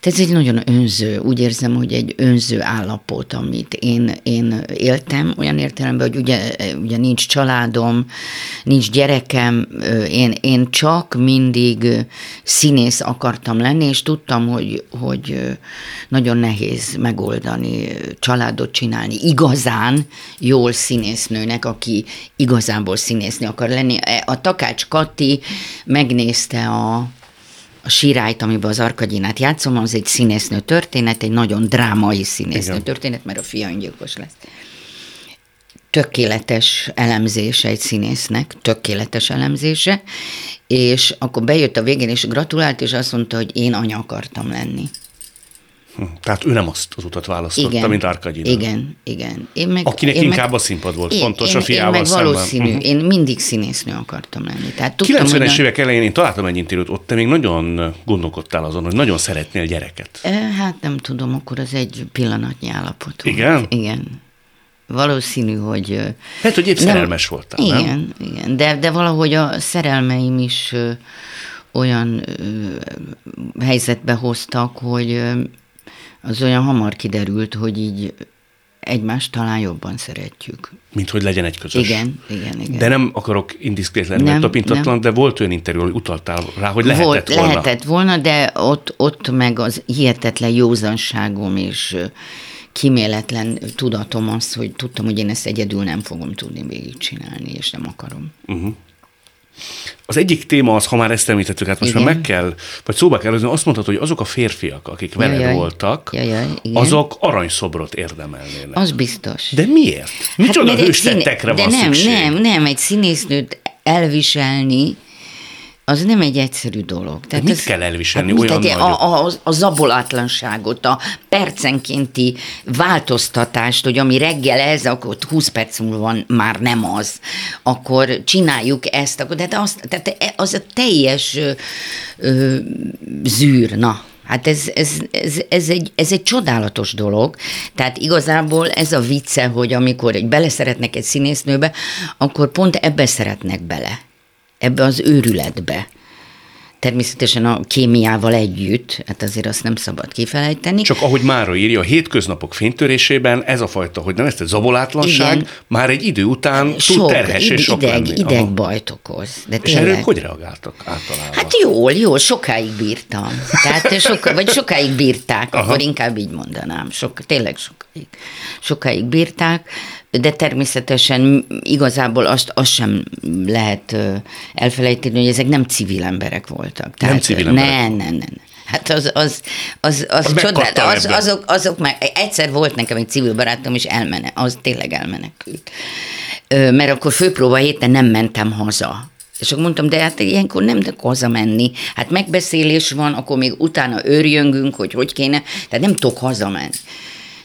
tehát ez egy nagyon önző, úgy érzem, hogy egy önző állapot, amit én, én éltem, olyan értelemben, hogy ugye, ugye nincs családom, nincs gyerekem, én, én csak mindig színész akartam lenni, és tudtam, hogy, hogy nagyon nehéz megoldani, családot csinálni igazán jól színésznőnek, aki igazából színészni akar lenni. A Takács Kati megnézte a a Sirályt, amiben az Arkadinát játszom, az egy színésznő történet, egy nagyon drámai színésznő Igen. történet, mert a fia öngyilkos lesz. Tökéletes elemzése egy színésznek, tökéletes elemzése, és akkor bejött a végén, és gratulált, és azt mondta, hogy én anya akartam lenni. Tehát ő nem azt az utat választotta, igen, mint Arkadina. Igen, igen. Én meg, Akinek én inkább meg, a színpad volt én, fontos én, a fiával én meg szemben. valószínű, uh-huh. én mindig színésznő akartam lenni. Tehát tudtam, 90-es hogy... évek elején én találtam egy interjút, ott te még nagyon gondolkodtál azon, hogy nagyon szeretnél gyereket. Hát nem tudom, akkor az egy pillanatnyi állapot Igen? Volt. Igen. Valószínű, hogy... Hát, hogy épp nem, szerelmes voltál, Igen, nem? igen. De, de valahogy a szerelmeim is olyan helyzetbe hoztak, hogy az olyan hamar kiderült, hogy így egymást talán jobban szeretjük. Mint hogy legyen egy közös. Igen, igen, igen. De nem akarok indiszkrét lenni, nem, tapintatlan, de volt olyan interjú, hogy utaltál rá, hogy lehetett volt, volna. Lehetett volna, de ott, ott meg az hihetetlen józanságom és kiméletlen tudatom az, hogy tudtam, hogy én ezt egyedül nem fogom tudni végigcsinálni, és nem akarom. Uh-huh. Az egyik téma az, ha már ezt említettük, hát most Igen. már meg kell, vagy szóba kell hozni, azt mondtad, hogy azok a férfiak, akik veled jaj, voltak, jaj, jaj, igen. azok aranyszobrot érdemelnének. Az biztos. De miért? Micsoda hát, hőstettekre van nem, szükség? nem, nem, egy színésznőt elviselni, az nem egy egyszerű dolog. Tehát mit ez, kell elviselni hát olyan nagy? A, a, a zabolátlanságot, a percenkénti változtatást, hogy ami reggel ez, akkor 20 perc múlva már nem az, akkor csináljuk ezt, akkor, tehát, az, tehát az a teljes ö, ö, zűr, na, Hát ez, ez, ez, ez, egy, ez egy csodálatos dolog. Tehát igazából ez a vicce, hogy amikor egy beleszeretnek egy színésznőbe, akkor pont ebbe szeretnek bele ebbe az őrületbe. Természetesen a kémiával együtt, hát azért azt nem szabad kifelejteni. Csak ahogy Mára írja, a hétköznapok fénytörésében ez a fajta, hogy ezt zabolátlanság, Igen. már egy idő után sok, túl terhes ide, és sok ideg, lenni. ideg bajt okoz. De és erről hogy reagáltak általában? Hát jól, jól, sokáig bírtam. Tehát soka, vagy sokáig bírták, Aha. akkor inkább így mondanám. Sok, tényleg sokáig, sokáig bírták de természetesen igazából azt, azt sem lehet elfelejteni, hogy ezek nem civil emberek voltak. Tehát, nem civil emberek? Nem, nem, nem. Hát az, az, az, az, az csodál, az, azok, azok már, egyszer volt nekem egy civil barátom, és elmene, az tényleg elmenekült. Mert akkor főpróba héten nem mentem haza. És akkor mondtam, de hát ilyenkor nem tudok hazamenni. Hát megbeszélés van, akkor még utána őrjöngünk, hogy hogy kéne, tehát nem tudok hazamenni.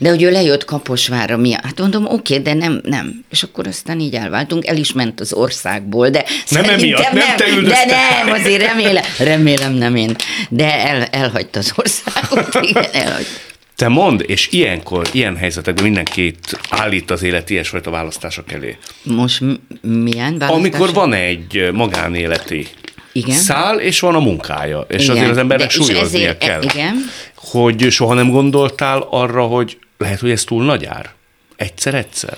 De hogy ő lejött Kaposvára, mi? Hát mondom, oké, de nem, nem. És akkor aztán így elváltunk, el is ment az országból, de nem emiatt, nem, nem te De nem, azért remélem, remélem nem én. De el, elhagyta az országot, igen, elhagyta. Te mond, és ilyenkor, ilyen helyzetekben mindenkit állít az élet ilyesfajta választások elé. Most milyen választás? Amikor van egy magánéleti igen. szál, és van a munkája. És igen. azért az embernek súlyoznia ezért, kell. Igen. Hogy soha nem gondoltál arra, hogy lehet, hogy ez túl nagy ár? Egyszer-egyszer?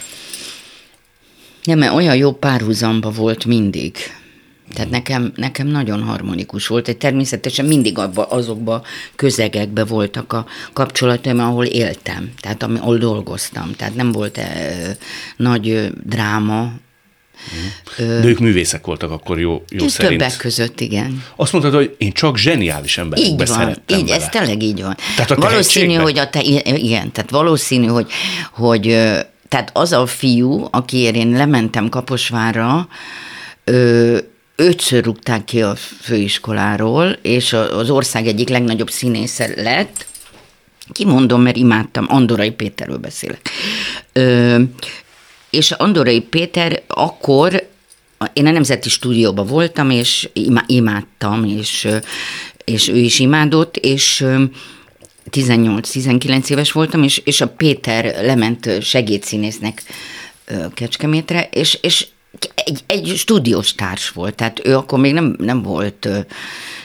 Nem, mert olyan jó párhuzamba volt mindig. Tehát nekem, nekem nagyon harmonikus volt, egy természetesen mindig abba, azokba közegekbe voltak a kapcsolataim, ahol éltem, tehát ahol dolgoztam. Tehát nem volt e, nagy dráma, Mm. De ők művészek voltak akkor jó, jó szerint. Többek között, igen. Azt mondtad, hogy én csak zseniális emberekbe így van, így, vele. ez tényleg így van. Tehát a valószínű, hogy a te, igen, tehát valószínű, hogy, hogy tehát az a fiú, akiért én lementem Kaposvárra, ö, ötször rúgták ki a főiskoláról, és az ország egyik legnagyobb színésze lett, kimondom, mert imádtam, Andorai Péterről beszélek. Ö, és Andorai Péter akkor, én a Nemzeti Stúdióban voltam, és imádtam, és, és ő is imádott, és 18-19 éves voltam, és, és a Péter lement segédszínésznek Kecskemétre, és, és egy, egy stúdiós társ volt, tehát ő akkor még nem, nem volt,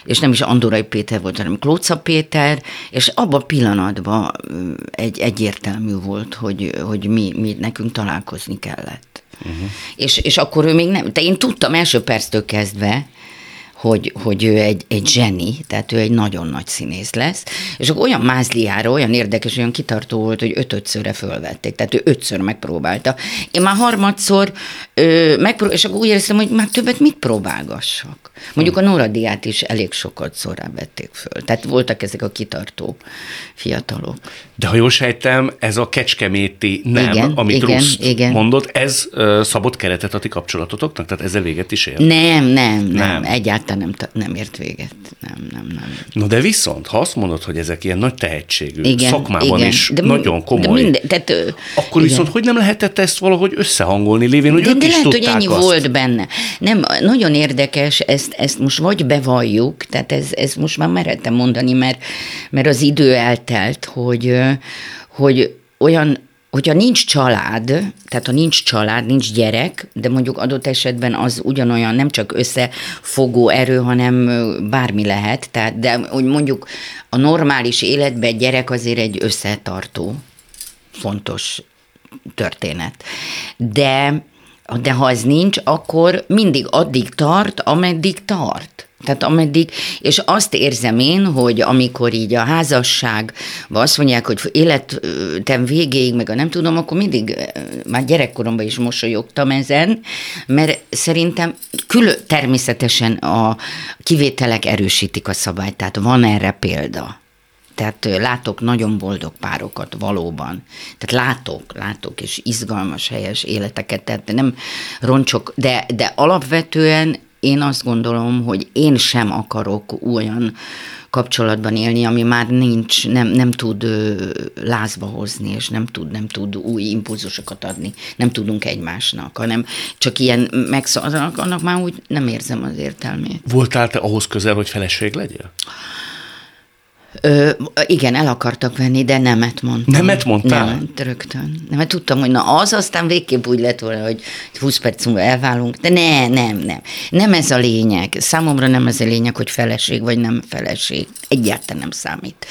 és nem is Andorai Péter volt, hanem Klóca Péter, és abban a pillanatban egy, egyértelmű volt, hogy, hogy mi, mi nekünk találkozni kellett. Uh-huh. És, és akkor ő még nem, de én tudtam első perctől kezdve, hogy, hogy ő egy, egy zseni, tehát ő egy nagyon nagy színész lesz, és akkor olyan mázliára, olyan érdekes, olyan kitartó volt, hogy öt-ötszörre fölvették, tehát ő ötször megpróbálta. Én már harmadszor ö, megpróbáltam, és akkor úgy éreztem, hogy már többet mit próbálgassak. Mondjuk a Noradiát is elég sokat szorrá vették föl. Tehát voltak ezek a kitartó fiatalok. De ha jól sejtem, ez a kecskeméti nem, igen, amit igen, Ruszt igen. mondott, ez szabott keretet a ti kapcsolatotoknak? Tehát ezzel véget is ért? Nem, nem, nem, nem. egyáltalán nem, nem ért véget. Nem, nem, nem. No de viszont, ha azt mondod, hogy ezek ilyen nagy tehetségű, igen, szakmában igen. is de nagyon komoly, de minden, tehát, akkor igen. viszont hogy nem lehetett ezt valahogy összehangolni, lévén, hogy de, ők de is lehet, hogy ennyi azt. volt benne. Nem, nagyon érdekes, ezt, ezt most vagy bevalljuk, tehát ez, ez most már meredtem mondani, mert, mert az idő eltelt, hogy, hogy olyan hogyha nincs család, tehát ha nincs család, nincs gyerek, de mondjuk adott esetben az ugyanolyan nem csak összefogó erő, hanem bármi lehet, tehát de hogy mondjuk a normális életben gyerek azért egy összetartó, fontos történet. De, de ha ez nincs, akkor mindig addig tart, ameddig tart. Tehát ameddig, és azt érzem én, hogy amikor így a házasság, azt mondják, hogy életem végéig, meg a nem tudom, akkor mindig, már gyerekkoromban is mosolyogtam ezen, mert szerintem külön, természetesen a kivételek erősítik a szabályt, tehát van erre példa. Tehát látok nagyon boldog párokat valóban. Tehát látok, látok, és izgalmas, helyes életeket, tehát nem roncsok, de, de alapvetően én azt gondolom, hogy én sem akarok olyan kapcsolatban élni, ami már nincs, nem, nem tud ö, lázba hozni, és nem tud, nem tud új impulzusokat adni. Nem tudunk egymásnak, hanem csak ilyen megszólnak, annak már úgy nem érzem az értelmét. Voltál te ahhoz közel, hogy feleség legyél? Ö, igen, el akartak venni, de nemet mondtam. Nemet mondtál? Nem, rögtön. Nem, tudtam, hogy na az aztán végképp úgy lett volna, hogy 20 perc múlva elválunk, de ne, nem, nem. Nem ez a lényeg. Számomra nem ez a lényeg, hogy feleség vagy nem feleség. Egyáltalán nem számít.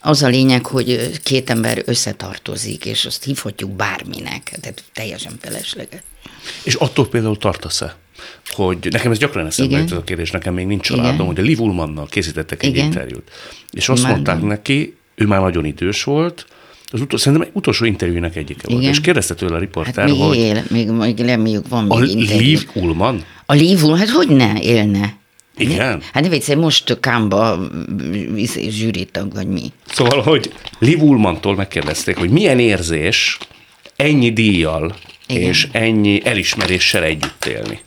Az a lényeg, hogy két ember összetartozik, és azt hívhatjuk bárminek. Tehát teljesen felesleges. És attól például tartasz-e? Hogy nekem ez gyakran eszembe jut ez a kérdés, nekem még nincs családom, Igen. hogy a Liv Ullmannal készítettek egy Igen. interjút. És azt Imádom. mondták neki, ő már nagyon idős volt, az utol, szerintem utolsó interjúnak egyike volt. És kérdezte tőle a riporter, hát még hogy... Él, még, még reméljük, van még A. Liv Ullmann? A Liv Ullmann, hát hogy ne élne? Igen? Hát ne viccelj, most Kámba zsűritag, vagy mi. Szóval, hogy Liv Ullmanntól megkérdezték, hogy milyen érzés ennyi díjjal Igen. és ennyi elismeréssel együtt élni.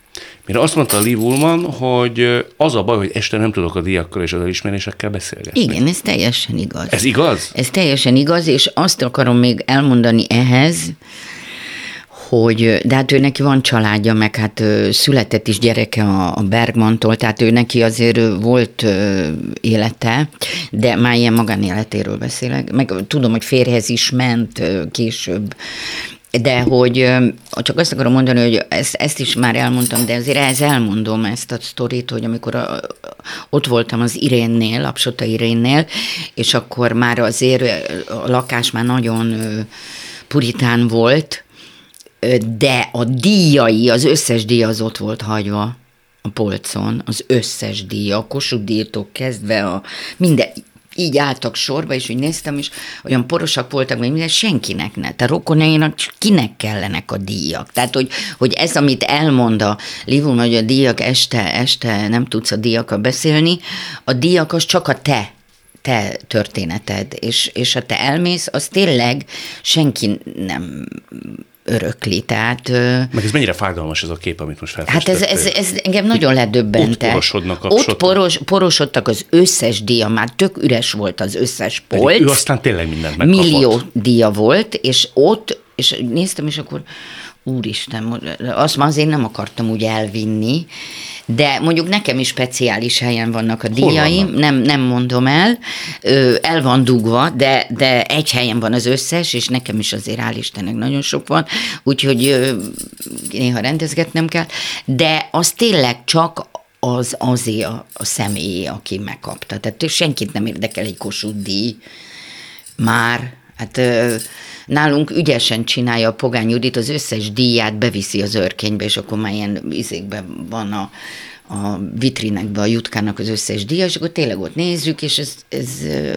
Mire azt mondta Liv Ullman, hogy az a baj, hogy este nem tudok a diakkal és az elismerésekkel beszélgetni. Igen, ez teljesen igaz. Ez igaz? Ez teljesen igaz, és azt akarom még elmondani ehhez, hogy, de hát ő neki van családja, meg hát született is gyereke a Bergmantól, tehát ő neki azért volt élete, de már ilyen magánéletéről beszélek, meg tudom, hogy férhez is ment később, de hogy csak azt akarom mondani, hogy ezt, ezt is már elmondtam, de azért ehhez elmondom ezt a sztorit, hogy amikor a, ott voltam az Irénnél, Apsota Irénnél, és akkor már azért a lakás már nagyon puritán volt, de a díjai, az összes díj az ott volt hagyva a polcon, az összes díj, a Kossuth kezdve a minden, így álltak sorba, és úgy néztem, és olyan porosak voltak, hogy minden senkinek ne. A rokonainak kinek kellenek a díjak. Tehát, hogy, hogy ez, amit elmond a Livun, hogy a díjak este, este nem tudsz a díjakkal beszélni, a díjak az csak a te te történeted, és, és ha te elmész, az tényleg senki nem örökli. Tehát, Meg ez mennyire fájdalmas ez a kép, amit most Hát ez, ez, ez engem nagyon ledöbbentett. Ott porosodnak a Ott poros, porosodtak az összes díja, már tök üres volt az összes polc. Pedig ő aztán tényleg mindent megkapott. Millió díja volt, és ott, és néztem, és akkor úristen, azt már azért nem akartam úgy elvinni, de mondjuk nekem is speciális helyen vannak a díjaim, nem, nem mondom el, el van dugva, de, de egy helyen van az összes, és nekem is azért hál' Istennek nagyon sok van, úgyhogy néha rendezgetnem kell, de az tényleg csak az azért a, a személy, aki megkapta. Tehát senkit nem érdekel egy Kossuth díj. Már, hát nálunk ügyesen csinálja a Pogány Judit, az összes díját beviszi az örkénybe, és akkor már ilyen izékben van a, a vitrinekbe a jutkának az összes díja, és akkor tényleg ott nézzük, és ez, ez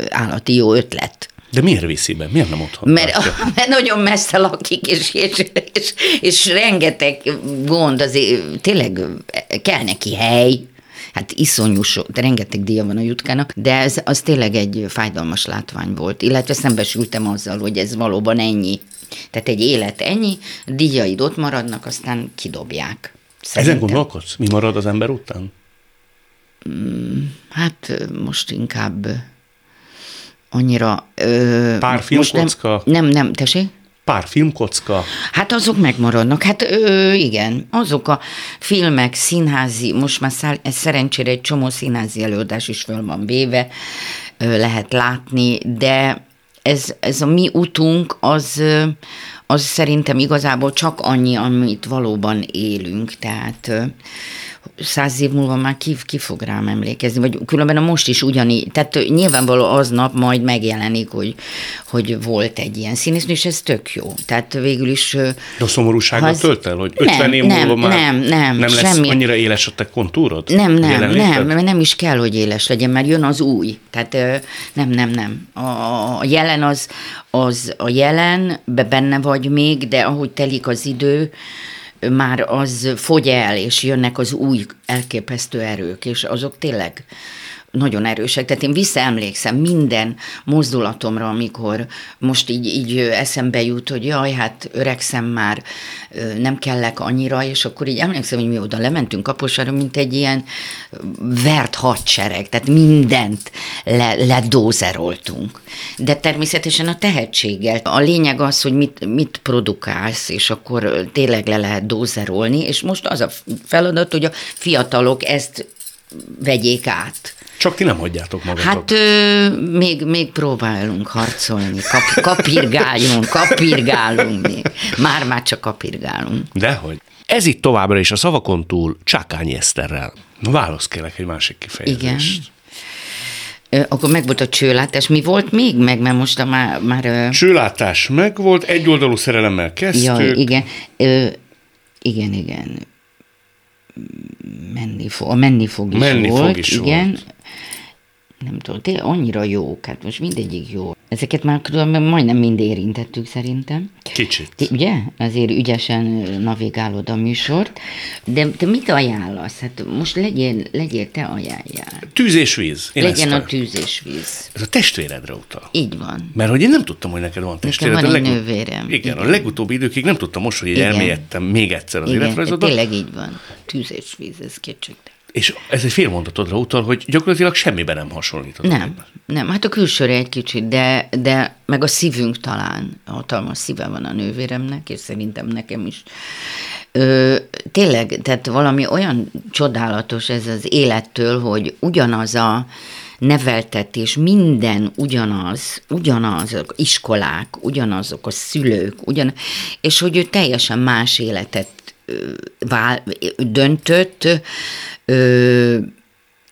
állati jó ötlet. De miért viszi be? Miért nem otthon? Mert, mert nagyon messze lakik, és, és, és, és rengeteg gond, azért tényleg kell neki hely, hát iszonyú so, de rengeteg díja van a jutkának, de ez az tényleg egy fájdalmas látvány volt, illetve szembesültem azzal, hogy ez valóban ennyi. Tehát egy élet ennyi, díjaid ott maradnak, aztán kidobják. Szerintem. Ezen gondolkodsz? Mi marad az ember után? Mm, hát most inkább annyira... Ö, Pár filmkocka? Nem, nem, nem, tessék? Pár filmkocka? Hát azok megmaradnak. Hát ö, igen, azok a filmek, színházi, most már szá, szerencsére egy csomó színházi előadás is föl van véve, ö, lehet látni, de ez, ez a mi utunk, az, az szerintem igazából csak annyi, amit valóban élünk, tehát száz év múlva már ki, ki fog rám emlékezni, vagy különben a most is ugyanígy, tehát nyilvánvaló aznap majd megjelenik, hogy, hogy volt egy ilyen színésznő, és ez tök jó. Tehát végül is... De a szomorúsággal az... tölt el, hogy 50 nem, év nem, múlva már nem, nem, nem lesz semmi. annyira éles a te kontúrod? Nem, nem, nem, nem, nem is kell, hogy éles legyen, mert jön az új. Tehát nem, nem, nem. A, jelen az, az a jelen, be benne vagy még, de ahogy telik az idő, már az fogy el, és jönnek az új elképesztő erők, és azok tényleg nagyon erősek. Tehát én visszaemlékszem minden mozdulatomra, amikor most így, így eszembe jut, hogy jaj, hát öregszem már, nem kellek annyira, és akkor így emlékszem, hogy mi oda lementünk Kaposára, mint egy ilyen vert hadsereg, tehát mindent le, ledózeroltunk. De természetesen a tehetséggel. A lényeg az, hogy mit, mit produkálsz, és akkor tényleg le lehet dózerolni, és most az a feladat, hogy a fiatalok ezt vegyék át. Csak ti nem hagyjátok magatokat. Hát ö, még, még próbálunk harcolni, kap, kapirgáljunk, kapirgálunk még. Már-már csak kapirgálunk. Dehogy. Ez itt továbbra is a szavakon túl Csákányi Eszterrel. Válasz kérlek egy másik kifejezést. Igen. Akkor meg volt a csőlátás. Mi volt még meg, mert most a már... már Csőlátás meg volt, egyoldalú szerelemmel kezdtük. Ja, igen. Ö, igen, igen menni fog, a menni fog is menni volt, fog is igen. Volt. Nem tudom, tényleg annyira jók, hát most mindegyik jó. Ezeket már majdnem mind érintettük szerintem. Kicsit. Ugye? Azért ügyesen navigálod a műsort. De te mit ajánlasz? Hát most legyél, legyél te ajánljál. Tűz és víz. Én Legyen a tűz és víz. Ez a testvéredre utal. Így van. Mert hogy én nem tudtam, hogy neked van testvéred. Van egy leg... nővérem. Igen, Igen, a legutóbbi időkig nem tudtam most, hogy elmélyedtem még egyszer az életrajzodba. tényleg így van. Tűz és víz, ez kétségtelen. És ez egy félmondatodra utal, hogy gyakorlatilag semmiben nem hasonlít. Nem, nem. Hát a külsőre egy kicsit, de, de meg a szívünk talán. Hatalmas szíve van a nővéremnek, és szerintem nekem is. Ö, tényleg, tehát valami olyan csodálatos ez az élettől, hogy ugyanaz a neveltetés, minden ugyanaz, ugyanazok iskolák, ugyanazok a szülők, ugyan, és hogy ő teljesen más életet vál, döntött, ö,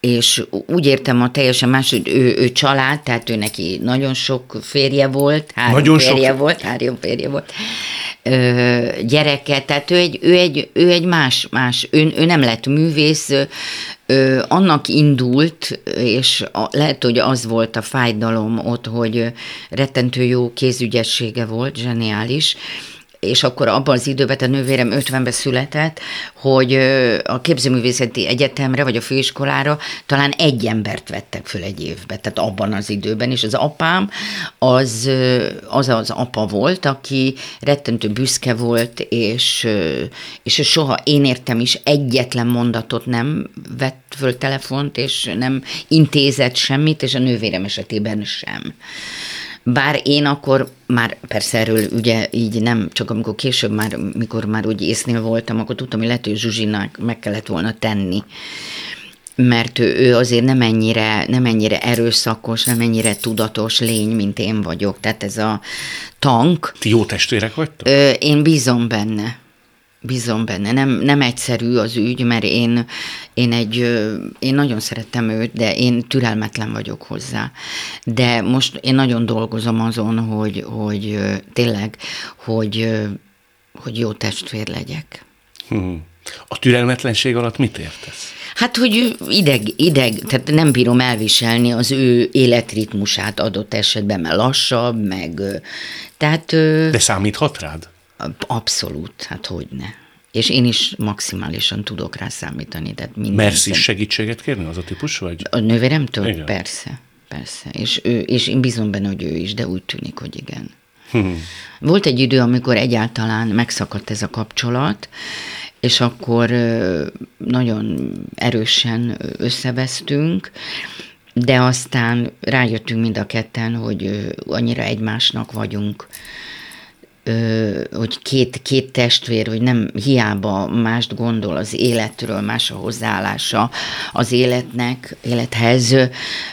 és úgy értem a teljesen más, hogy ő, ő család, tehát ő neki nagyon sok férje volt, három nagyon férje sok... volt, három férje volt, ö, gyereke, tehát ő egy, ő egy, ő egy más, más ő, ő nem lett művész, ö, annak indult, és a, lehet, hogy az volt a fájdalom ott, hogy rettentő jó kézügyessége volt, zseniális, és akkor abban az időben, a nővérem 50-ben született, hogy a képzőművészeti egyetemre, vagy a főiskolára talán egy embert vettek föl egy évbe, tehát abban az időben, és az apám az az, az apa volt, aki rettentő büszke volt, és, és soha én értem is egyetlen mondatot nem vett föl telefont, és nem intézett semmit, és a nővérem esetében sem. Bár én akkor már persze erről ugye így nem, csak amikor később már, mikor már úgy észnél voltam, akkor tudtam, hogy lehet, hogy Zsuzsinak meg kellett volna tenni mert ő, ő azért nem ennyire, nem ennyire erőszakos, nem ennyire tudatos lény, mint én vagyok. Tehát ez a tank. Ti jó testvérek vagytok? Ö, én bízom benne. Bízom benne. Nem, nem egyszerű az ügy, mert én, én, egy, én nagyon szerettem őt, de én türelmetlen vagyok hozzá. De most én nagyon dolgozom azon, hogy, hogy tényleg, hogy, hogy jó testvér legyek. Hmm. A türelmetlenség alatt mit értesz? Hát, hogy ideg, ideg, tehát nem bírom elviselni az ő életritmusát adott esetben, mert lassabb, meg... Tehát... De számíthat rád? Abszolút, hát hogy ne. És én is maximálisan tudok rá számítani. Tehát Mersz is segítséget kérni, az a típus vagy? A nővéremtől? Igen. Persze, persze. És, ő, és én bízom benne, hogy ő is, de úgy tűnik, hogy igen. Hmm. Volt egy idő, amikor egyáltalán megszakadt ez a kapcsolat, és akkor nagyon erősen összevesztünk, de aztán rájöttünk mind a ketten, hogy annyira egymásnak vagyunk, hogy két, két testvér, hogy nem hiába mást gondol az életről, más a hozzáállása az életnek, élethez,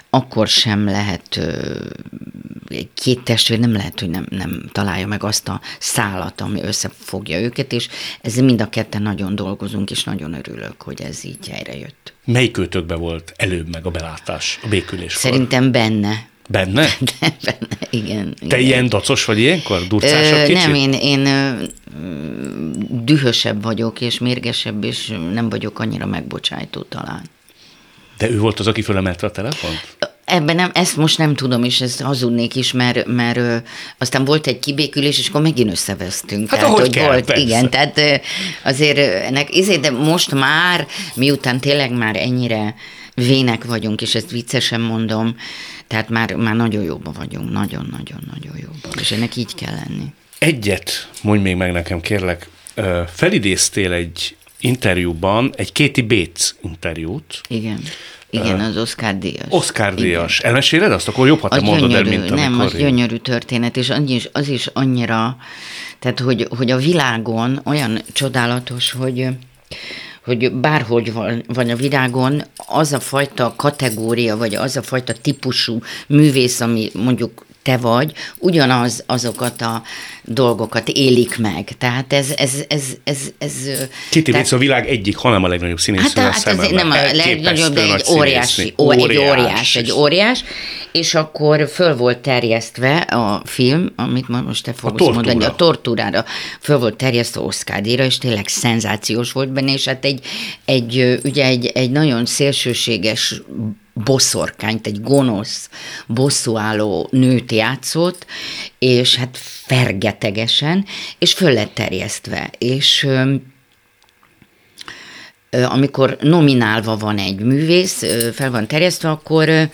akkor sem lehet két testvér nem lehet, hogy nem, nem találja meg azt a szálat, ami összefogja őket, és ez mind a ketten nagyon dolgozunk, és nagyon örülök, hogy ez így helyre jött. Melyik kötökbe volt előbb meg a belátás, a békülés? Szerintem benne. Benne? De, benne, igen. Te igen. ilyen dacos vagy ilyenkor? Durcásabb Ö, Nem, én, én dühösebb vagyok, és mérgesebb, és nem vagyok annyira megbocsájtó talán. De ő volt az, aki fölemelte a telefont? Ebben nem, ezt most nem tudom, és ezt hazudnék is, mert, mert ö, aztán volt egy kibékülés, és akkor megint összevesztünk. Hát tehát, ahogy kell, volt, persze. igen, tehát ö, azért ennek, ezért, de most már, miután tényleg már ennyire vének vagyunk, és ezt viccesen mondom, tehát már, már nagyon jóban vagyunk, nagyon-nagyon-nagyon jóban, és ennek így kell lenni. Egyet mondj még meg nekem, kérlek, felidéztél egy interjúban, egy Katie Bates interjút. Igen igen, az Oscar díjas. Oscar díjas. Igen. Elmeséled azt? Akkor jobb, ha te mondod gyönyörű, el, mint Nem, az én... gyönyörű történet, és az is, az is annyira, tehát hogy, hogy a világon olyan csodálatos, hogy hogy bárhogy van, van a világon, az a fajta kategória, vagy az a fajta típusú művész, ami mondjuk te vagy, ugyanaz azokat a dolgokat élik meg. Tehát ez... ez, ez, ez, ez Kitty tehát, a világ egyik, hanem a legnagyobb színész. Hát, hát ez nem a legnagyobb, de egy óriási, ó, egy óriás, egy óriás, és akkor föl volt terjesztve a film, amit most te fogsz a mondani, a tortúrára, föl volt terjesztve Oscar díjra, és tényleg szenzációs volt benne, és hát egy, egy, ugye egy, egy nagyon szélsőséges boszorkányt, egy gonosz, bosszúálló nőt játszott, és hát fergetegesen, és föl lett terjesztve. És amikor nominálva van egy művész, fel van terjesztve, akkor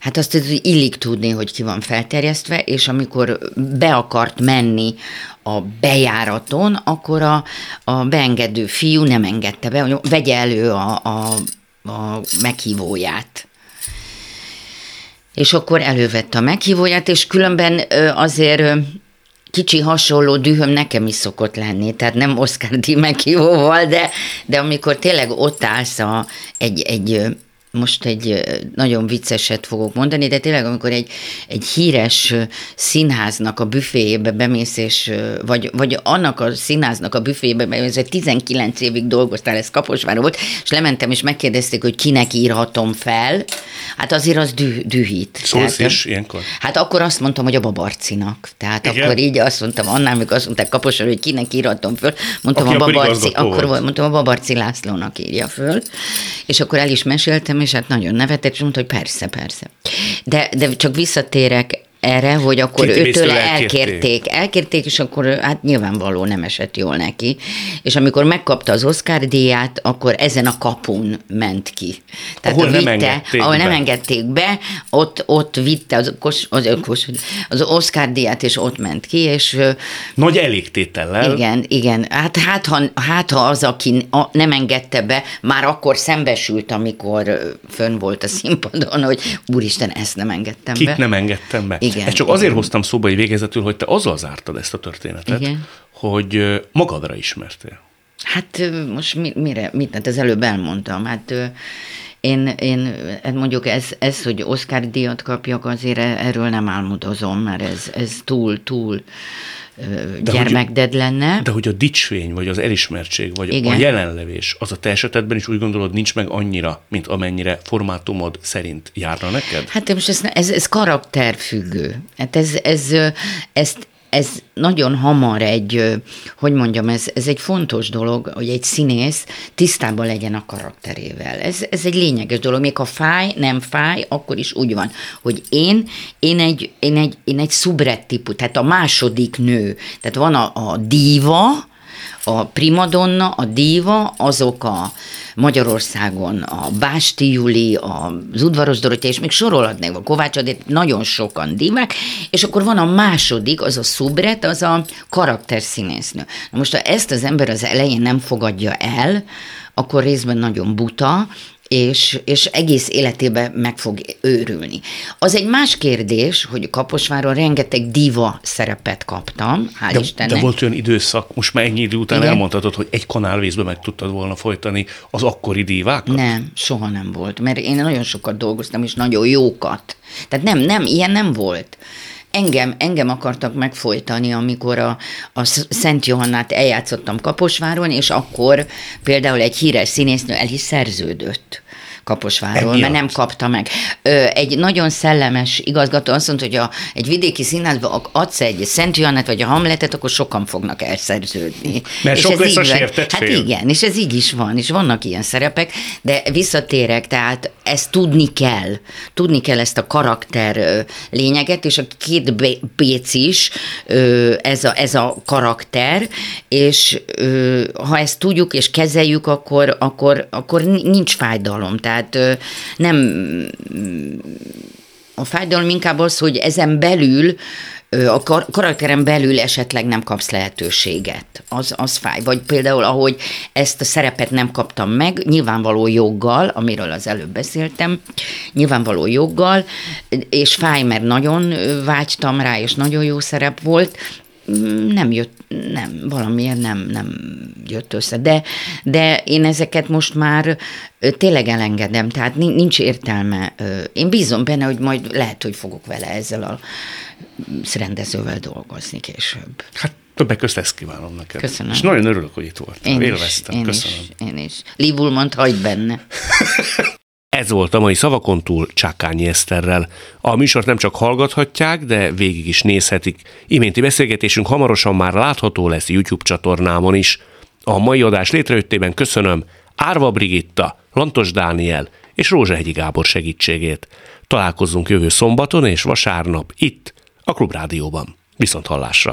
hát azt illik tudni, hogy ki van felterjesztve, és amikor be akart menni a bejáraton, akkor a, a beengedő fiú nem engedte be, hogy vegye elő a, a, a meghívóját és akkor elővette a meghívóját, és különben azért kicsi hasonló dühöm nekem is szokott lenni, tehát nem Oscar díj meghívóval, de, de amikor tényleg ott állsz a, egy, egy most egy nagyon vicceset fogok mondani, de tényleg amikor egy, egy híres színháznak a büféjébe bemész, és, vagy, vagy annak a színháznak a büféjébe bemész, hogy 19 évig dolgoztál, ez Kaposvára volt, és lementem, és megkérdezték, hogy kinek írhatom fel, hát azért az dü, dühít. Szólsz Tehát, is ilyenkor? Hát akkor azt mondtam, hogy a Babarcinak. Tehát Igen? akkor így azt mondtam, annál, amikor azt mondták Kaposvára, hogy kinek írhatom föl, mondtam Aki a Babarci, akkor volt. mondtam, a Babarci Lászlónak írja föl, és akkor el is meséltem, és hát nagyon nevetett, és mondta, hogy persze, persze. De, de csak visszatérek erre, hogy akkor Katie őtől Bates-től elkérték. elkérték. Elkérték, és akkor hát nyilvánvaló nem esett jól neki. És amikor megkapta az Oscar díját, akkor ezen a kapun ment ki. Tehát Ahol a nem vitte, engedték ahol nem be. engedték be, ott, ott vitte az, kos, az, kos, az Oscar díját, és ott ment ki, és Nagy elégtétellel. igen, igen. Hát, hát, ha, hát ha az, aki nem engedte be, már akkor szembesült, amikor fönn volt a színpadon, hogy úristen, ezt nem engedtem Kit be. nem engedtem be. Igen, Ezt csak igen. azért hoztam szóba egy végezetül, hogy te azzal zártad ezt a történetet, Igen. hogy magadra ismertél. Hát most mi, mire, mit, hát ez előbb elmondtam, hát én, én hát mondjuk ez, ez, hogy Oscar díjat kapjak, azért e- erről nem álmodozom, mert ez, ez túl, túl gyermekded lenne. De hogy a dicsvény, vagy az elismertség, vagy Igen. a jelenlevés, az a te esetedben is úgy gondolod nincs meg annyira, mint amennyire formátumod szerint járna neked? Hát most ez, ez, ez karakterfüggő. Hát ez, ez, ezt, ez nagyon hamar egy, hogy mondjam, ez, ez egy fontos dolog, hogy egy színész tisztában legyen a karakterével. Ez, ez egy lényeges dolog. Még ha fáj, nem fáj, akkor is úgy van, hogy én, én egy, én egy, én egy szubret típus, tehát a második nő. Tehát van a, a díva, a primadonna, a díva, azok a Magyarországon a Básti Juli, az Udvaros Dorottya, és még sorolhatnék a Kovács Adét, nagyon sokan divák, és akkor van a második, az a szubret, az a karakterszínésznő. Na most, ha ezt az ember az elején nem fogadja el, akkor részben nagyon buta, és, és egész életében meg fog őrülni. Az egy más kérdés, hogy Kaposváron rengeteg diva szerepet kaptam, hál' De, Istennek. de volt olyan időszak, most már ennyi idő után Igen. elmondhatod, hogy egy kanálvízbe meg tudtad volna folytani az akkori dívákat? Nem, soha nem volt, mert én nagyon sokat dolgoztam, és nagyon jókat. Tehát nem, nem, ilyen nem volt. Engem, engem akartak megfojtani, amikor a, a Szent Johannát eljátszottam Kaposváron, és akkor például egy híres színésznő el is szerződött. Kaposváról, mert nem kapta meg. Ö, egy nagyon szellemes igazgató azt mondta, hogy a, egy vidéki színházba adsz egy Szent Johannát vagy a Hamletet, akkor sokan fognak elszerződni. Mert És sok lesz a sértett Hát fél. igen, és ez így is van, és vannak ilyen szerepek, de visszatérek, tehát ezt tudni kell. Tudni kell ezt a karakter lényeget, és a két bé- péc is ez a, ez a karakter, és ha ezt tudjuk és kezeljük, akkor, akkor, akkor nincs fájdalom. Tehát nem a fájdalom inkább az, hogy ezen belül, a kar- karakteren belül esetleg nem kapsz lehetőséget. Az, az fáj. Vagy például, ahogy ezt a szerepet nem kaptam meg, nyilvánvaló joggal, amiről az előbb beszéltem, nyilvánvaló joggal, és fáj, mert nagyon vágytam rá, és nagyon jó szerep volt, nem jött, nem, valamiért nem, nem jött össze. De, de én ezeket most már tényleg elengedem, tehát ni- nincs értelme. Én bízom benne, hogy majd lehet, hogy fogok vele ezzel a rendezővel dolgozni később. Hát többek között ezt kívánom neked. Köszönöm. És nagyon örülök, hogy itt voltál. Én is, Élveztem. én Köszönöm. is, én is. Lee Woolmont hagyd benne. Ez volt a mai Szavakon túl Csákányi Eszterrel. A műsort nem csak hallgathatják, de végig is nézhetik. Iménti beszélgetésünk hamarosan már látható lesz YouTube csatornámon is. A mai adás létrejöttében köszönöm Árva Brigitta, Lantos Dániel és Rózsahegyi Gábor segítségét. Találkozzunk jövő szombaton és vasárnap itt, a Klubrádióban. Viszont hallásra!